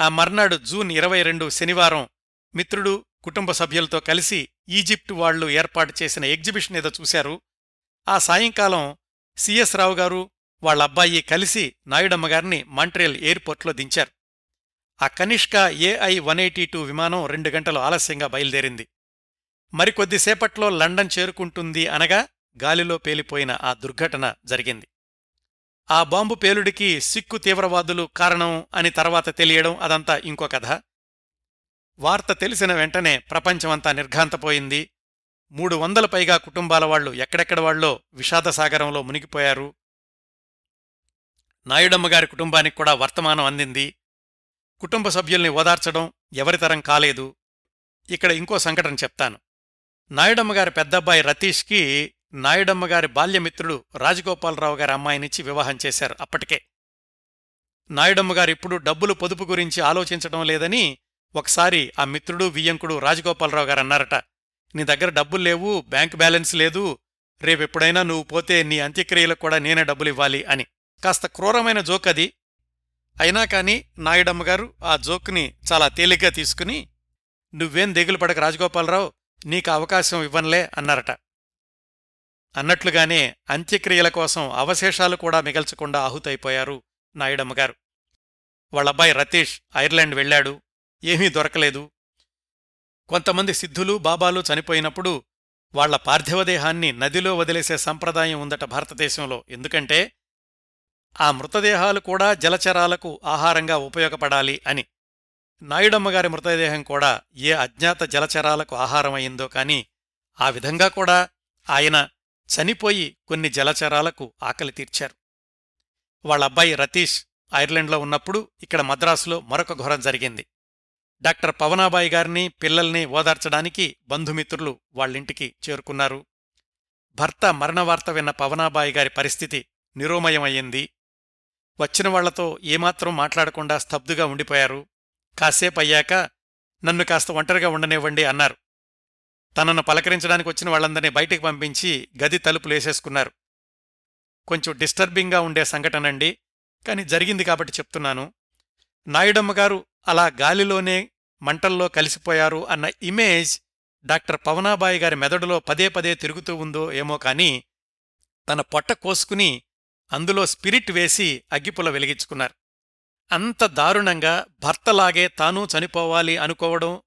ఆ మర్నాడు జూన్ ఇరవై రెండు శనివారం మిత్రుడు కుటుంబ సభ్యులతో కలిసి ఈజిప్ట్ వాళ్ళు ఏర్పాటు చేసిన ఎగ్జిబిషన్ ఏదో చూశారు. ఆ సాయంకాలం సిఎస్ రావు గారు వాళ్ళ అబ్బాయి కలిసి నాయుడమ్మ గారిని మాంట్రియల్ ఎయిర్పోర్ట్లో దించారు. ఆ Kanishka AI one eighty two విమానం రెండు గంటలు ఆలస్యంగా బయలుదేరింది. మరికొద్దిసేపట్లో లండన్ చేరుకుంటుంది అనగా గాలిలో పేలిపోయిన ఆ దుర్ఘటన జరిగింది. ఆ బాంబు పేలుడికి సిక్కు తీవ్రవాదులు కారణం అని తర్వాత తెలియడం అదంతా ఇంకో కథ. వార్త తెలిసిన వెంటనే ప్రపంచమంతా నిర్ఘాంతపోయింది. మూడు వందల పైగా కుటుంబాల వాళ్ళు ఎక్కడెక్కడ వాళ్ళో విషాదసాగరంలో మునిగిపోయారు. నాయుడమ్మగారి కుటుంబానికి కూడా వర్తమానం అందింది. కుటుంబ సభ్యుల్ని ఓదార్చడం ఎవరితరం కాలేదు. ఇక్కడ ఇంకో సంఘటన చెప్తాను. నాయుడమ్మగారి పెద్దబ్బాయి రతీష్కి నాయుడమ్మగారి బాల్యమిత్రుడు రాజగోపాలరావు గారి అమ్మాయినిచ్చి వివాహం చేశారు అప్పటికే. నాయుడమ్మగారు ఇప్పుడు డబ్బులు పొదుపు గురించి ఆలోచించడం లేదని ఒకసారి ఆ మిత్రుడు వియ్యంకుడు రాజగోపాలరావు గారు అన్నారట. నీ దగ్గర డబ్బులు లేవు బ్యాంక్ బ్యాలెన్స్ లేదు రేపెప్పుడైనా నువ్వు పోతే నీ అంత్యక్రియలకు కూడా నేనే డబ్బులు ఇవ్వాలి అని. కాస్త క్రూరమైన జోక్ అది అయినా కాని నాయుడమ్మగారు ఆ జోక్ని చాలా తేలిగ్గా తీసుకుని నువ్వేం దిగులు పడక రాజగోపాలరావు నీకు అవకాశం ఇవ్వనులే అన్నారట. అన్నట్లుగానే అంత్యక్రియల కోసం అవశేషాలు కూడా మిగల్చకుండా ఆహుతైపోయారు నాయుడమ్మగారు వాళ్ళబ్బాయి రతీష్ ఐర్లాండ్ వెళ్ళాడు ఏమీ దొరకలేదు. కొంతమంది సిద్ధులు బాబాలు చనిపోయినప్పుడు వాళ్ళ పార్థివదేహాన్ని నదిలో వదిలేసే సంప్రదాయం ఉందట భారతదేశంలో. ఎందుకంటే ఆ మృతదేహాలు కూడా జలచరాలకు ఆహారంగా ఉపయోగపడాలి అని. నాయుడమ్మగారి మృతదేహం కూడా ఏ అజ్ఞాత జలచరాలకు ఆహారమయ్యిందో కాని ఆ విధంగా కూడా ఆయన చనిపోయి కొన్ని జలచరాలకు ఆకలి తీర్చారు. వాళ్ళబ్బాయి రతీష్ ఐర్లాండ్లో ఉన్నప్పుడు ఇక్కడ మద్రాసులో మరొక ఘోరం జరిగింది. డాక్టర్ పవనాబాయి గారిని పిల్లల్ని ఓదార్చడానికి బంధుమిత్రులు వాళ్ళింటికి చేరుకున్నారు. భర్త మరణవార్త విన్న పవనాబాయి గారి పరిస్థితి నిరోమయమయ్యింది. వచ్చిన వాళ్ళతో ఏమాత్రం మాట్లాడకుండా స్తబ్దుగా ఉండిపోయారు. కాసేపయ్యాక నన్ను కాస్త ఒంటరిగా ఉండనివ్వండి అన్నారు. తనను పలకరించడానికి వచ్చిన వాళ్ళందరినీ బయటికి పంపించి గది తలుపులేసేసుకున్నారు కొంచెం డిస్టర్బింగ్గా ఉండే సంఘటనండి కాని జరిగింది కాబట్టి చెప్తున్నాను. నాయుడమ్మగారు అలా గాలిలోనే మంటల్లో కలిసిపోయారు అన్న ఇమేజ్ డాక్టర్ పవనాబాయి గారి మెదడులో పదే పదే తిరుగుతూ ఉందో ఏమో కాని తన పొట్ట కోసుకుని అందులో స్పిరిట్ వేసి అగ్గిపుల వెలిగించుకున్నారు. అంత దారుణంగా భర్తలాగే తానూ చనిపోవాలి అనుకోవడం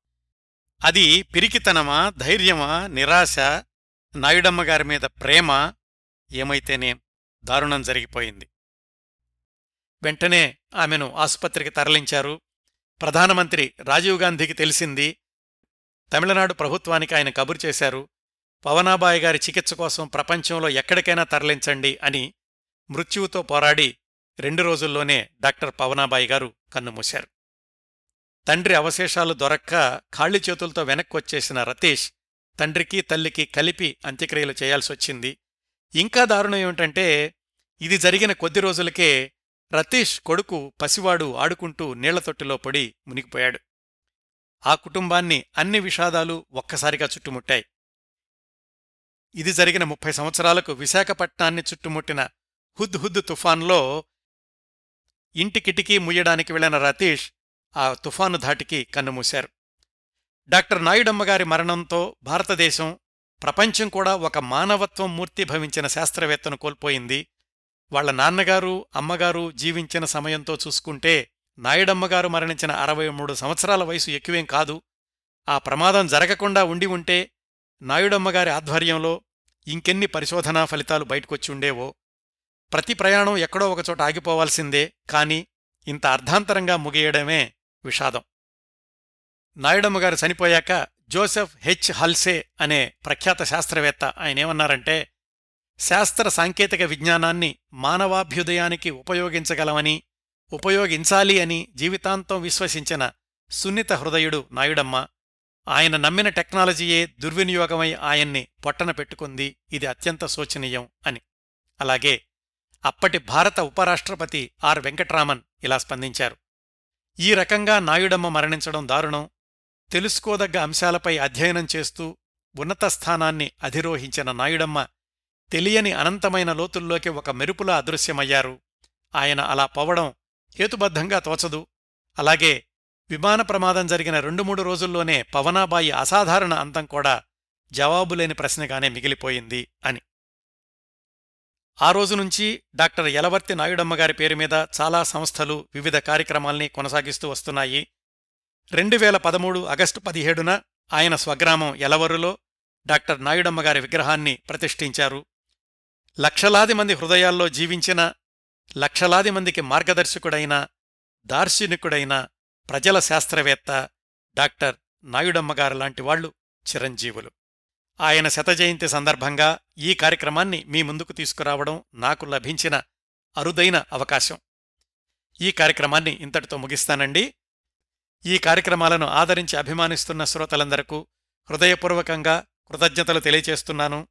అది పిరికితనమా ధైర్యమా నిరాశ నాయుడమ్మగారి మీద ప్రేమ ఏమైతేనేం దారుణం జరిగిపోయింది. వెంటనే ఆమెను ఆసుపత్రికి తరలించారు. ప్రధానమంత్రి రాజీవ్ గాంధీకి తెలిసింది తమిళనాడు ప్రభుత్వానికి ఆయన కబురు చేశారు పవనాబాయి గారి చికిత్స కోసం ప్రపంచంలో ఎక్కడికైనా తరలించండి అని మృత్యువుతో పోరాడి రెండు రోజుల్లోనే డాక్టర్ పవనాబాయి గారు కన్నుమూశారు తండ్రి అవశేషాలు దొరక్క ఖాళీ చేతులతో వెనక్కొచ్చేసిన రతీష్ తండ్రికి తల్లికి కలిపి అంత్యక్రియలు చేయాల్సొచ్చింది ఇంకా దారుణం ఏమిటంటే ఇది జరిగిన కొద్ది రోజులకే రతీష్ కొడుకు పసివాడు ఆడుకుంటూ నీళ్ళతొట్టిలో పడి మునిగిపోయాడు. ఆ కుటుంబాన్ని అన్ని విషాదాలు ఒక్కసారిగా చుట్టుముట్టాయి. ఇది జరిగిన ముప్పై సంవత్సరాలకు విశాఖపట్నాన్ని చుట్టుముట్టిన హుద్ హుద్ తుఫాన్లో ఇంటి కిటికీ ముయ్యడానికి వెళ్ళిన రతీష్ ఆ తుఫాను ధాటికి కన్నుమూశారు డాక్టర్ నాయుడమ్మగారి మరణంతో భారతదేశం ప్రపంచం కూడా ఒక మానవత్వం మూర్తిభవించిన శాస్త్రవేత్తను కోల్పోయింది. వాళ్ళ నాన్నగారు అమ్మగారు జీవించిన సమయంతో చూసుకుంటే నాయుడమ్మగారు మరణించిన అరవై మూడు సంవత్సరాల వయసు ఎక్కువేం కాదు. ఆ ప్రమాదం జరగకుండా ఉండి ఉంటే నాయుడమ్మగారి ఆధ్వర్యంలో ఇంకెన్ని పరిశోధనా ఫలితాలు బయటకొచ్చి ఉండేవో ప్రతి ప్రయాణం ఎక్కడో ఒకచోట ఆగిపోవాల్సిందే కాని ఇంత అర్ధాంతరంగా ముగియడమే విషాదం. నాయుడమ్మగారు చనిపోయాక జోసెఫ్ హెచ్. హల్సే అనే ప్రఖ్యాత శాస్త్రవేత్త ఆయనేమన్నారంటే శాస్త్ర సాంకేతిక విజ్ఞానాన్ని మానవాభ్యుదయానికి ఉపయోగించగలమని ఉపయోగించాలి అని జీవితాంతం విశ్వసించిన సున్నిత హృదయుడు నాయుడమ్మ. ఆయన నమ్మిన టెక్నాలజీయే దుర్వినియోగమై ఆయన్ని పొట్టన పెట్టుకుంది ఇది అత్యంత శోచనీయం అని. అలాగే అప్పటి భారత ఉపరాష్ట్రపతి ఆర్ వెంకట్రామన్ ఇలా స్పందించారు. ఈ రకంగా నాయుడమ్మ మరణించడం దారుణం. తెలుసుకోదగ్గ అంశాలపై అధ్యయనం చేస్తూ ఉన్నత స్థానాన్ని అధిరోహించిన నాయుడమ్మ తెలియని అనంతమైన లోతుల్లోకి ఒక మెరుపులా అదృశ్యమయ్యారు. ఆయన అలా పోవడం హేతుబద్ధంగా తోచదు. అలాగే విమాన ప్రమాదం జరిగిన రెండు మూడు రోజుల్లోనే పవనాబాయి అసాధారణ అంతం కూడా జవాబులేని ప్రశ్నగానే మిగిలిపోయింది అని. ఆ రోజు నుంచి డాక్టర్ యలవర్తి నాయుడమ్మగారి పేరు మీద చాలా సంస్థలు వివిధ కార్యక్రమాల్ని కొనసాగిస్తూ వస్తున్నాయి. రెండు వేల పదమూడు ఆగస్టు పదిహేడున ఆయన స్వగ్రామం యలవరులో డాక్టర్ నాయుడమ్మగారి విగ్రహాన్ని ప్రతిష్ఠించారు. లక్షలాది మంది హృదయాల్లో జీవించిన లక్షలాది మందికి మార్గదర్శకుడైన దార్శనికుడైన ప్రజల శాస్త్రవేత్త డాక్టర్ నాయుడమ్మగారు లాంటి వాళ్ళు చిరంజీవులు. ఆయన శతజయంతి సందర్భంగా ఈ కార్యక్రమాన్ని మీ ముందుకు తీసుకురావడం నాకు లభించిన అరుదైన అవకాశం. ఈ కార్యక్రమాన్ని ఇంతటితో ముగిస్తానండి. ఈ కార్యక్రమాలను ఆదరించి అభిమానిస్తున్న శ్రోతలందరకు హృదయపూర్వకంగా కృతజ్ఞతలు తెలియచేస్తున్నాను.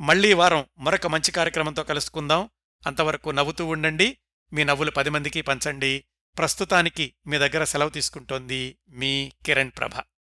మళ్ళీ వారం మరొక మంచి కార్యక్రమంతో కలుసుకుందాం. అంతవరకు నవ్వుతూ ఉండండి. మీ నవ్వులు పది మందికి పంచండి. ప్రస్తుతానికి మీ దగ్గర సెలవు తీసుకుంటోంది మీ కిరణ్ ప్రభ.